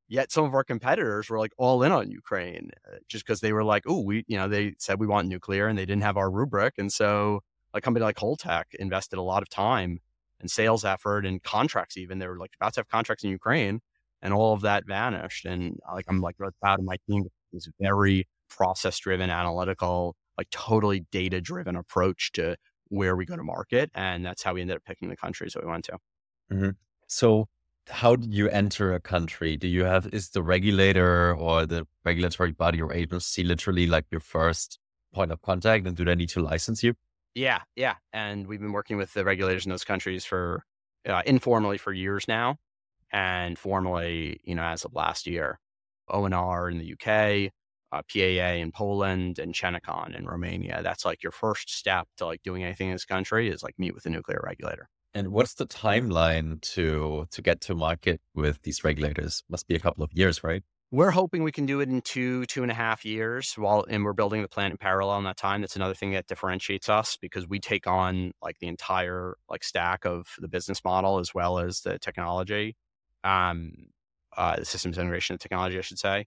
Yet some of our competitors were like all in on Ukraine uh, just because they were like, oh, we you know they said we want nuclear and they didn't have our rubric, and so a company like Holtec invested a lot of time and sales effort and contracts. Even they were like about to have contracts in Ukraine, and all of that vanished. And like I'm like really proud of my team. This very process driven, analytical, like totally data driven approach to where we go to market. And that's how we ended up picking the countries that we went to. Mm-hmm. So, how do you enter a country? Do you have, is the regulator or the regulatory body or agency literally like your first point of contact? And do they need to license you? Yeah, yeah. And we've been working with the regulators in those countries for uh, informally for years now and formally, you know, as of last year. ONR in the UK, uh, PAA in Poland and CNCAN in Romania. That's like your first step to like doing anything in this country is like meet with the nuclear regulator. And what's the timeline to to get to market with these regulators? Must be a couple of years, right? We're hoping we can do it in two, two and a half years while and we're building the plant in parallel in that time. That's another thing that differentiates us because we take on like the entire like stack of the business model as well as the technology. Um uh, the systems integration of technology, I should say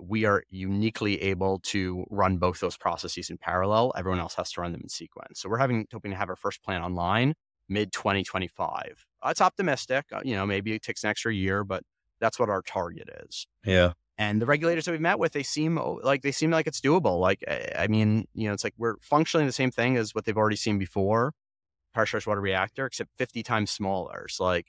we are uniquely able to run both those processes in parallel. Everyone else has to run them in sequence. So we're having hoping to have our first plant online mid 2025. Uh, it's optimistic. Uh, you know, maybe it takes an extra year, but that's what our target is. Yeah. And the regulators that we've met with, they seem like they seem like it's doable. Like, I mean, you know, it's like we're functioning the same thing as what they've already seen before, pressurized water reactor, except 50 times smaller. So like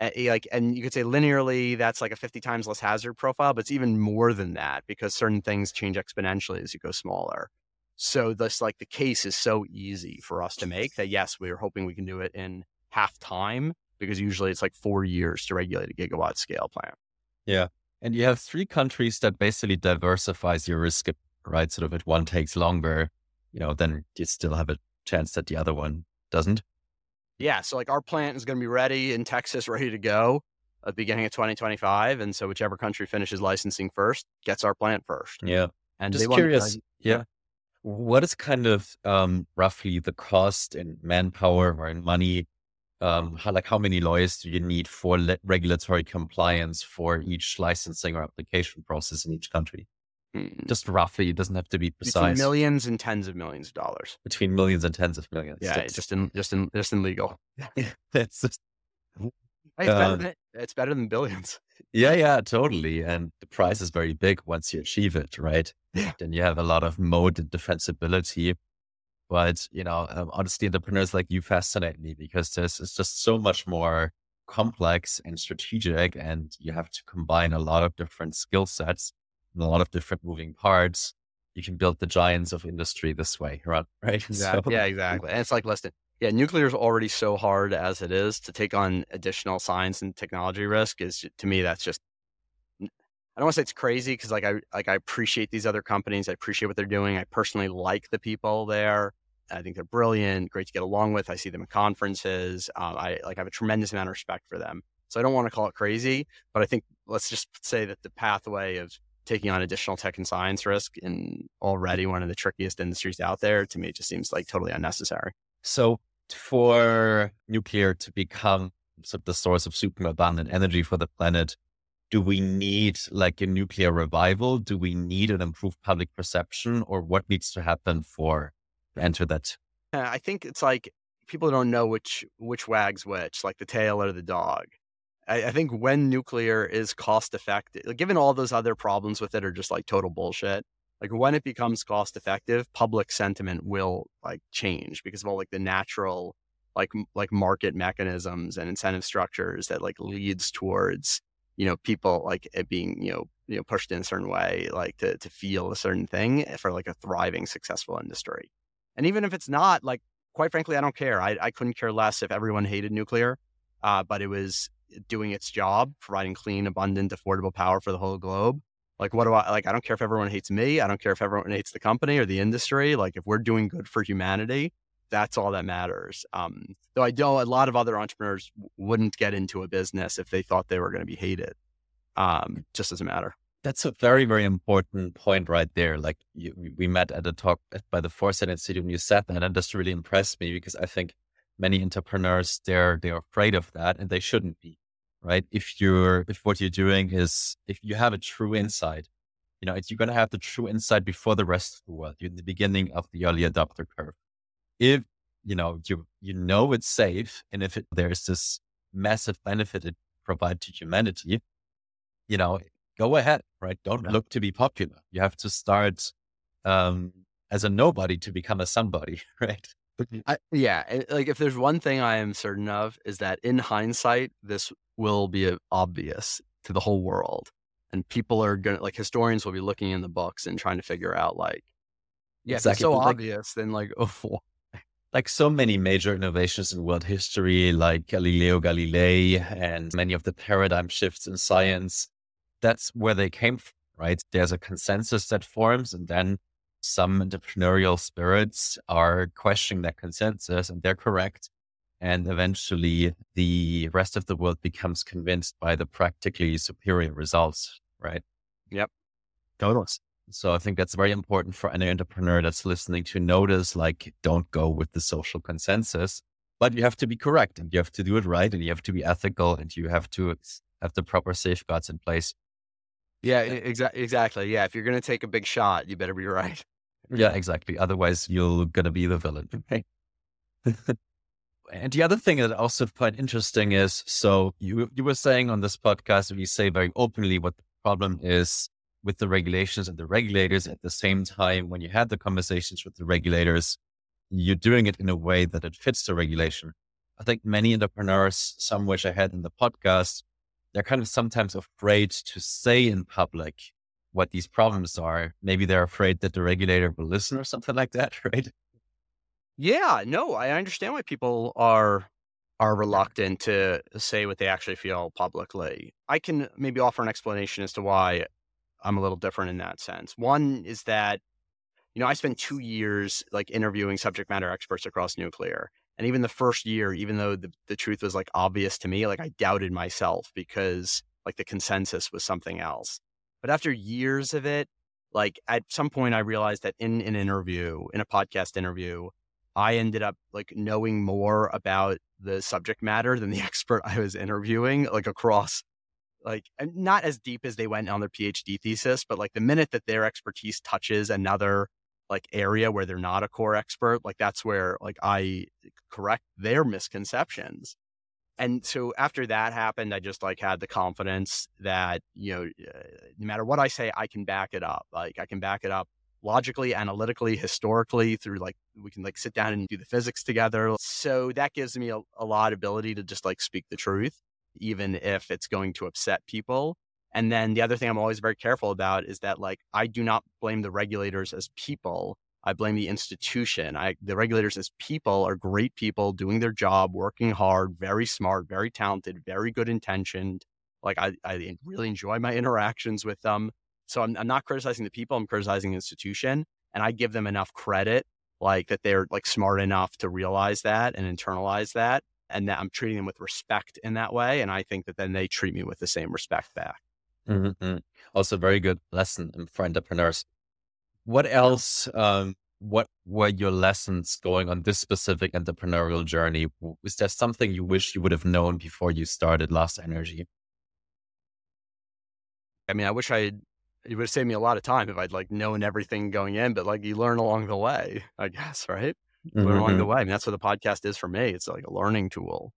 like and you could say linearly that's like a 50 times less hazard profile but it's even more than that because certain things change exponentially as you go smaller. So this like the case is so easy for us to make that yes we are hoping we can do it in half time because usually it's like four years to regulate a gigawatt scale plant. Yeah and you have three countries that basically diversifies your risk right? Sort of if one takes longer you know then you still have a chance that the other one doesn't yeah, so like our plant is going to be ready in Texas, ready to go at the beginning of 2025. And so whichever country finishes licensing first gets our plant first. Yeah. And just curious. Yeah. What is kind of um, roughly the cost in manpower or in money? Um, how, like how many lawyers do you need for le- regulatory compliance for each licensing or application process in each country? Mm. Just roughly, it doesn't have to be precise. Between millions and tens of millions of dollars. Between millions and tens of millions. Yeah, just, just in just in just in legal. it's just hey, it's, uh, better than, it's better than billions. Yeah, yeah, totally. And the price is very big once you achieve it, right? Yeah. Then you have a lot of mode and defensibility. But you know, um, honestly, entrepreneurs like you fascinate me because this is just so much more complex and strategic, and you have to combine a lot of different skill sets and a lot of different moving parts. You can build the giants of industry this way, right? Right. Exactly. So, yeah, exactly. And it's like, less than yeah, nuclear is already so hard as it is to take on additional science and technology risk. Is to me, that's just I don't want to say it's crazy because like I like I appreciate these other companies. I appreciate what they're doing. I personally like the people there. I think they're brilliant, great to get along with. I see them at conferences. Um, I like I have a tremendous amount of respect for them. So I don't want to call it crazy, but I think let's just say that the pathway of taking on additional tech and science risk in already one of the trickiest industries out there, to me, it just seems like totally unnecessary. So for nuclear to become sort of the source of super abundant energy for the planet, do we need like a nuclear revival? Do we need an improved public perception or what needs to happen for enter that? Uh, I think it's like people don't know which which wags which, like the tail or the dog. I, I think when nuclear is cost effective, given all those other problems with it are just like total bullshit. Like when it becomes cost effective, public sentiment will like change because of all like the natural like like market mechanisms and incentive structures that like leads towards you know people like it being you know you know pushed in a certain way like to to feel a certain thing for like a thriving successful industry and even if it's not like quite frankly i don't care i, I couldn't care less if everyone hated nuclear uh, but it was doing its job, providing clean, abundant, affordable power for the whole globe. Like, what do I like? I don't care if everyone hates me. I don't care if everyone hates the company or the industry. Like, if we're doing good for humanity, that's all that matters. Um, though I know a lot of other entrepreneurs wouldn't get into a business if they thought they were going to be hated. Um, just doesn't matter. That's a very, very important point right there. Like you, we met at a talk by the Foresight Institute and you said that, and this really impressed me because I think many entrepreneurs they're they're afraid of that and they shouldn't be right? If you're, if what you're doing is, if you have a true insight, you know, it's, you're going to have the true insight before the rest of the world. You're in the beginning of the early adopter curve. If, you know, you, you know it's safe and if it, there's this massive benefit it provides to humanity, you know, go ahead, right? Don't yeah. look to be popular. You have to start, um, as a nobody to become a somebody, right? Mm-hmm. I, yeah, like if there's one thing I am certain of is that in hindsight, this will be obvious to the whole world, and people are gonna like historians will be looking in the books and trying to figure out like, yeah, exactly. it's so like, obvious, then like, oh, like so many major innovations in world history, like Galileo Galilei and many of the paradigm shifts in science, that's where they came from, right? There's a consensus that forms, and then some entrepreneurial spirits are questioning that consensus and they're correct. And eventually the rest of the world becomes convinced by the practically superior results, right? Yep. Totally. So I think that's very important for any entrepreneur that's listening to notice, like, don't go with the social consensus, but you have to be correct and you have to do it right and you have to be ethical and you have to have the proper safeguards in place. Yeah, exactly. Exactly. Yeah. If you're going to take a big shot, you better be right. Yeah, exactly. Otherwise, you're going to be the villain. Okay. and the other thing that I also find interesting is so you, you were saying on this podcast, we say very openly what the problem is with the regulations and the regulators. At the same time, when you had the conversations with the regulators, you're doing it in a way that it fits the regulation. I think many entrepreneurs, some which I had in the podcast, they're kind of sometimes afraid to say in public what these problems are. Maybe they're afraid that the regulator will listen or something like that, right? Yeah, no, I understand why people are are reluctant to say what they actually feel publicly. I can maybe offer an explanation as to why I'm a little different in that sense. One is that you know, I spent 2 years like interviewing subject matter experts across nuclear. And even the first year, even though the, the truth was like obvious to me, like I doubted myself because like the consensus was something else. But after years of it, like at some point, I realized that in an interview, in a podcast interview, I ended up like knowing more about the subject matter than the expert I was interviewing, like across like not as deep as they went on their PhD thesis, but like the minute that their expertise touches another like area where they're not a core expert, like that's where like I correct their misconceptions and so after that happened, I just like had the confidence that, you know, no matter what I say, I can back it up. Like I can back it up logically, analytically, historically through like, we can like sit down and do the physics together. So that gives me a, a lot of ability to just like speak the truth, even if it's going to upset people. And then the other thing I'm always very careful about is that like, I do not blame the regulators as people. I blame the institution. I, the regulators as people are great people doing their job, working hard, very smart, very talented, very good intentioned. Like I, I really enjoy my interactions with them. So I'm, I'm not criticizing the people. I'm criticizing the institution and I give them enough credit, like that they're like smart enough to realize that and internalize that. and that I'm treating them with respect in that way. And I think that then they treat me with the same respect back. Mm-hmm. Also, very good lesson for entrepreneurs. What else? Um, what were your lessons going on this specific entrepreneurial journey? Was there something you wish you would have known before you started Last Energy? I mean, I wish I it would have saved me a lot of time if I'd like known everything going in, but like you learn along the way, I guess, right? Mm-hmm. Learn along the way. I mean, that's what the podcast is for me. It's like a learning tool.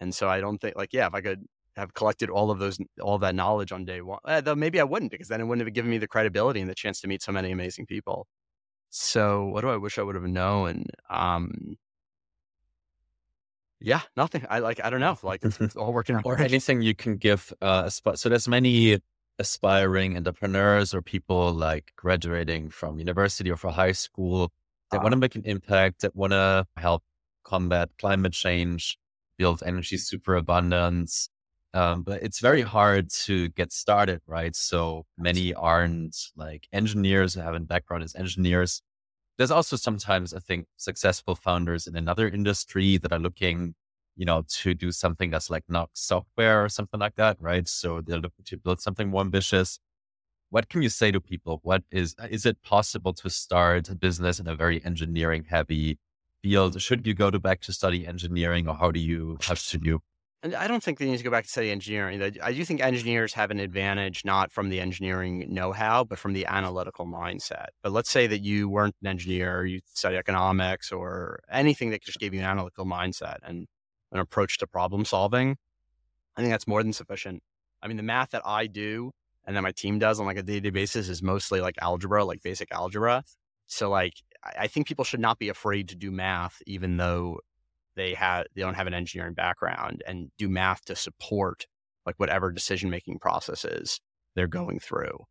And so I don't think like, yeah, if I could have collected all of those, all of that knowledge on day one, eh, though maybe I wouldn't because then it wouldn't have given me the credibility and the chance to meet so many amazing people. So what do I wish I would have known? Um, yeah, nothing. I like, I don't know. Like it's, it's all working out. or anything you can give uh. So there's many aspiring entrepreneurs or people like graduating from university or from high school that uh, want to make an impact, that want to help combat climate change, build energy superabundance. Um, but it's very hard to get started, right? So many aren't like engineers who have a background as engineers. There's also sometimes, I think, successful founders in another industry that are looking you know, to do something that's like not software or something like that, right? So they're looking to build something more ambitious. What can you say to people? What is, is it possible to start a business in a very engineering heavy field? Should you go to back to study engineering or how do you, how should you? And I don't think they need to go back to study engineering. I do think engineers have an advantage, not from the engineering know how, but from the analytical mindset. But let's say that you weren't an engineer, you study economics or anything that just gave you an analytical mindset. And an approach to problem solving, I think that's more than sufficient. I mean, the math that I do and that my team does on like a day-to-day basis is mostly like algebra, like basic algebra. So like I think people should not be afraid to do math, even though they have they don't have an engineering background and do math to support like whatever decision making processes they're going through.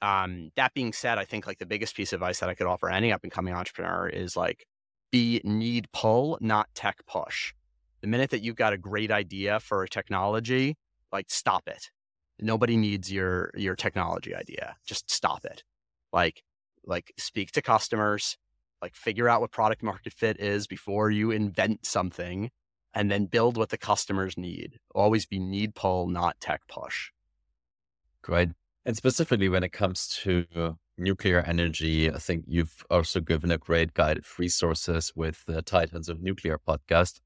Um, that being said, I think like the biggest piece of advice that I could offer any up and coming entrepreneur is like be need pull, not tech push. The minute that you've got a great idea for a technology, like stop it. Nobody needs your your technology idea. Just stop it. Like like speak to customers, like figure out what product market fit is before you invent something and then build what the customers need. Always be need pull, not tech push. Great. And specifically when it comes to uh, nuclear energy, I think you've also given a great guide of resources with the Titans of Nuclear podcast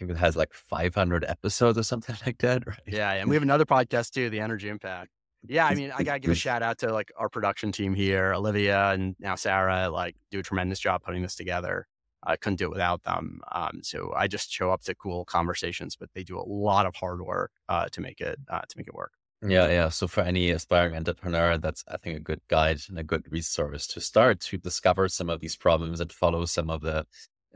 I think it has like 500 episodes or something like that. Right? Yeah, and we have another podcast too, the Energy Impact. Yeah, I mean, I gotta give a shout out to like our production team here, Olivia and now Sarah. Like, do a tremendous job putting this together. I couldn't do it without them. Um, so I just show up to cool conversations, but they do a lot of hard work uh, to make it uh, to make it work. Yeah, yeah. So for any aspiring entrepreneur, that's I think a good guide and a good resource to start to discover some of these problems and follow some of the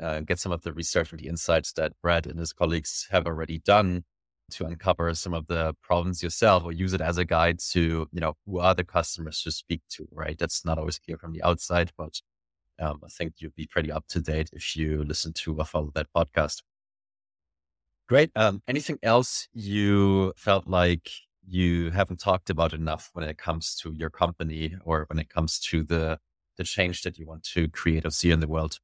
uh, get some of the research and the insights that Bret and his colleagues have already done to uncover some of the problems yourself or use it as a guide to, you know, who are the customers to speak to, right? That's not always clear from the outside, but um, I think you'd be pretty up to date if you listen to or follow that podcast. Great. Um, anything else you felt like you haven't talked about enough when it comes to your company or when it comes to the the change that you want to create or see in the world?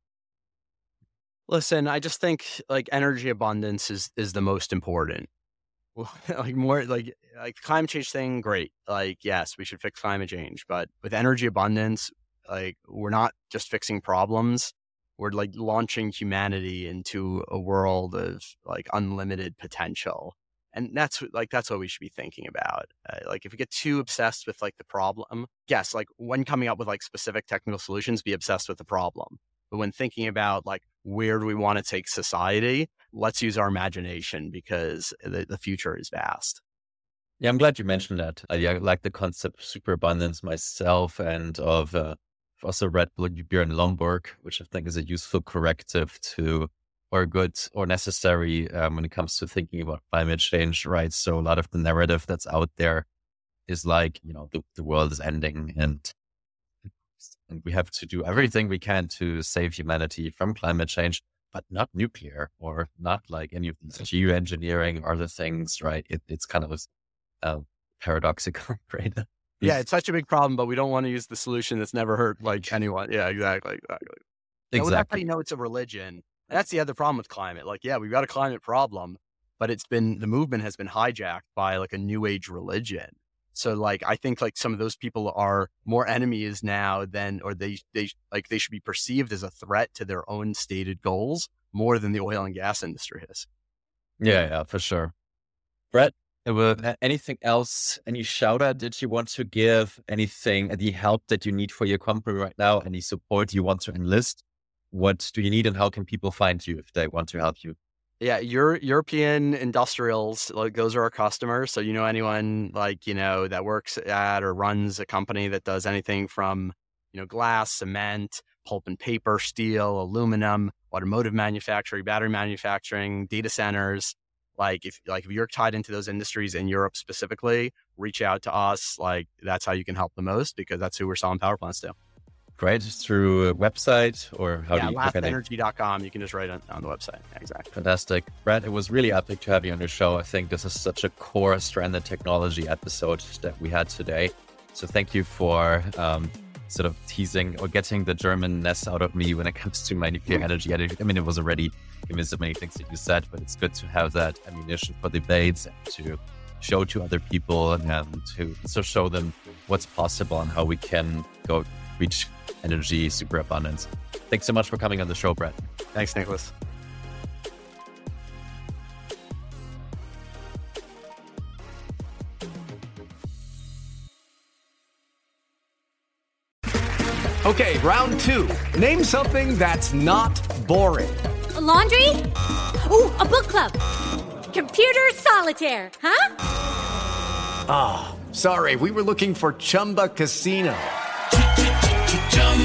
Listen, I just think like energy abundance is is the most important. like more like like climate change thing, great. Like yes, we should fix climate change, but with energy abundance, like we're not just fixing problems. We're like launching humanity into a world of like unlimited potential. And that's like that's what we should be thinking about. Uh, like if we get too obsessed with like the problem, yes, like when coming up with like specific technical solutions, be obsessed with the problem. But when thinking about like where do we want to take society, let's use our imagination because the, the future is vast. Yeah, I'm glad you mentioned that. I, like the concept of superabundance myself and of uh, also read Bjorn Lomborg, which I think is a useful corrective to or good or necessary um, when it comes to thinking about climate change, right? So a lot of the narrative that's out there is like, you know, the, the world is ending and and we have to do everything we can to save humanity from climate change, but not nuclear or not like any of these geoengineering or other things, right? It, it's kind of uh, paradoxical, right? Yeah, it's such a big problem, but we don't want to use the solution that's never hurt like anyone. Yeah, exactly, exactly. Exactly. Now, you know it's a religion? that's the other problem with climate. Like, yeah, we've got a climate problem, but it's been the movement has been hijacked by like a new age religion. So like I think like some of those people are more enemies now than or they they like they should be perceived as a threat to their own stated goals more than the oil and gas industry is. Yeah, yeah, for sure. Bret, uh, anything else? Any shout out that you want to give? Anything, any help that you need for your company right now? Any support you want to enlist? What do you need and how can people find you if they want to help you? Yeah, your European industrials, like those are our customers. So you know anyone like, you know, that works at or runs a company that does anything from, you know, glass, cement, pulp and paper, steel, aluminum, automotive manufacturing, battery manufacturing, data centers. Like if like if you're tied into those industries in Europe specifically, reach out to us. Like that's how you can help the most because that's who we're selling power plants to. Great. Through a website or how yeah, do you lastenergy.com. You can just write it on, on the website. Yeah, exactly. Fantastic. Bret, it was really epic to have you on the show. I think this is such a core stranded technology episode that we had today. So thank you for um, sort of teasing or getting the Germanness out of me when it comes to my nuclear energy. I mean, it was already given so many things that you said, but it's good to have that ammunition for debates and to show to other people and to so show them what's possible and how we can go reach energy superabundance. Thanks so much for coming on the show, Bret. Thanks, Niklas. Okay, round two. Name something that's not boring. A laundry? Ooh, a book club. Computer solitaire, huh? Ah, oh, sorry, we were looking for Chumba Casino.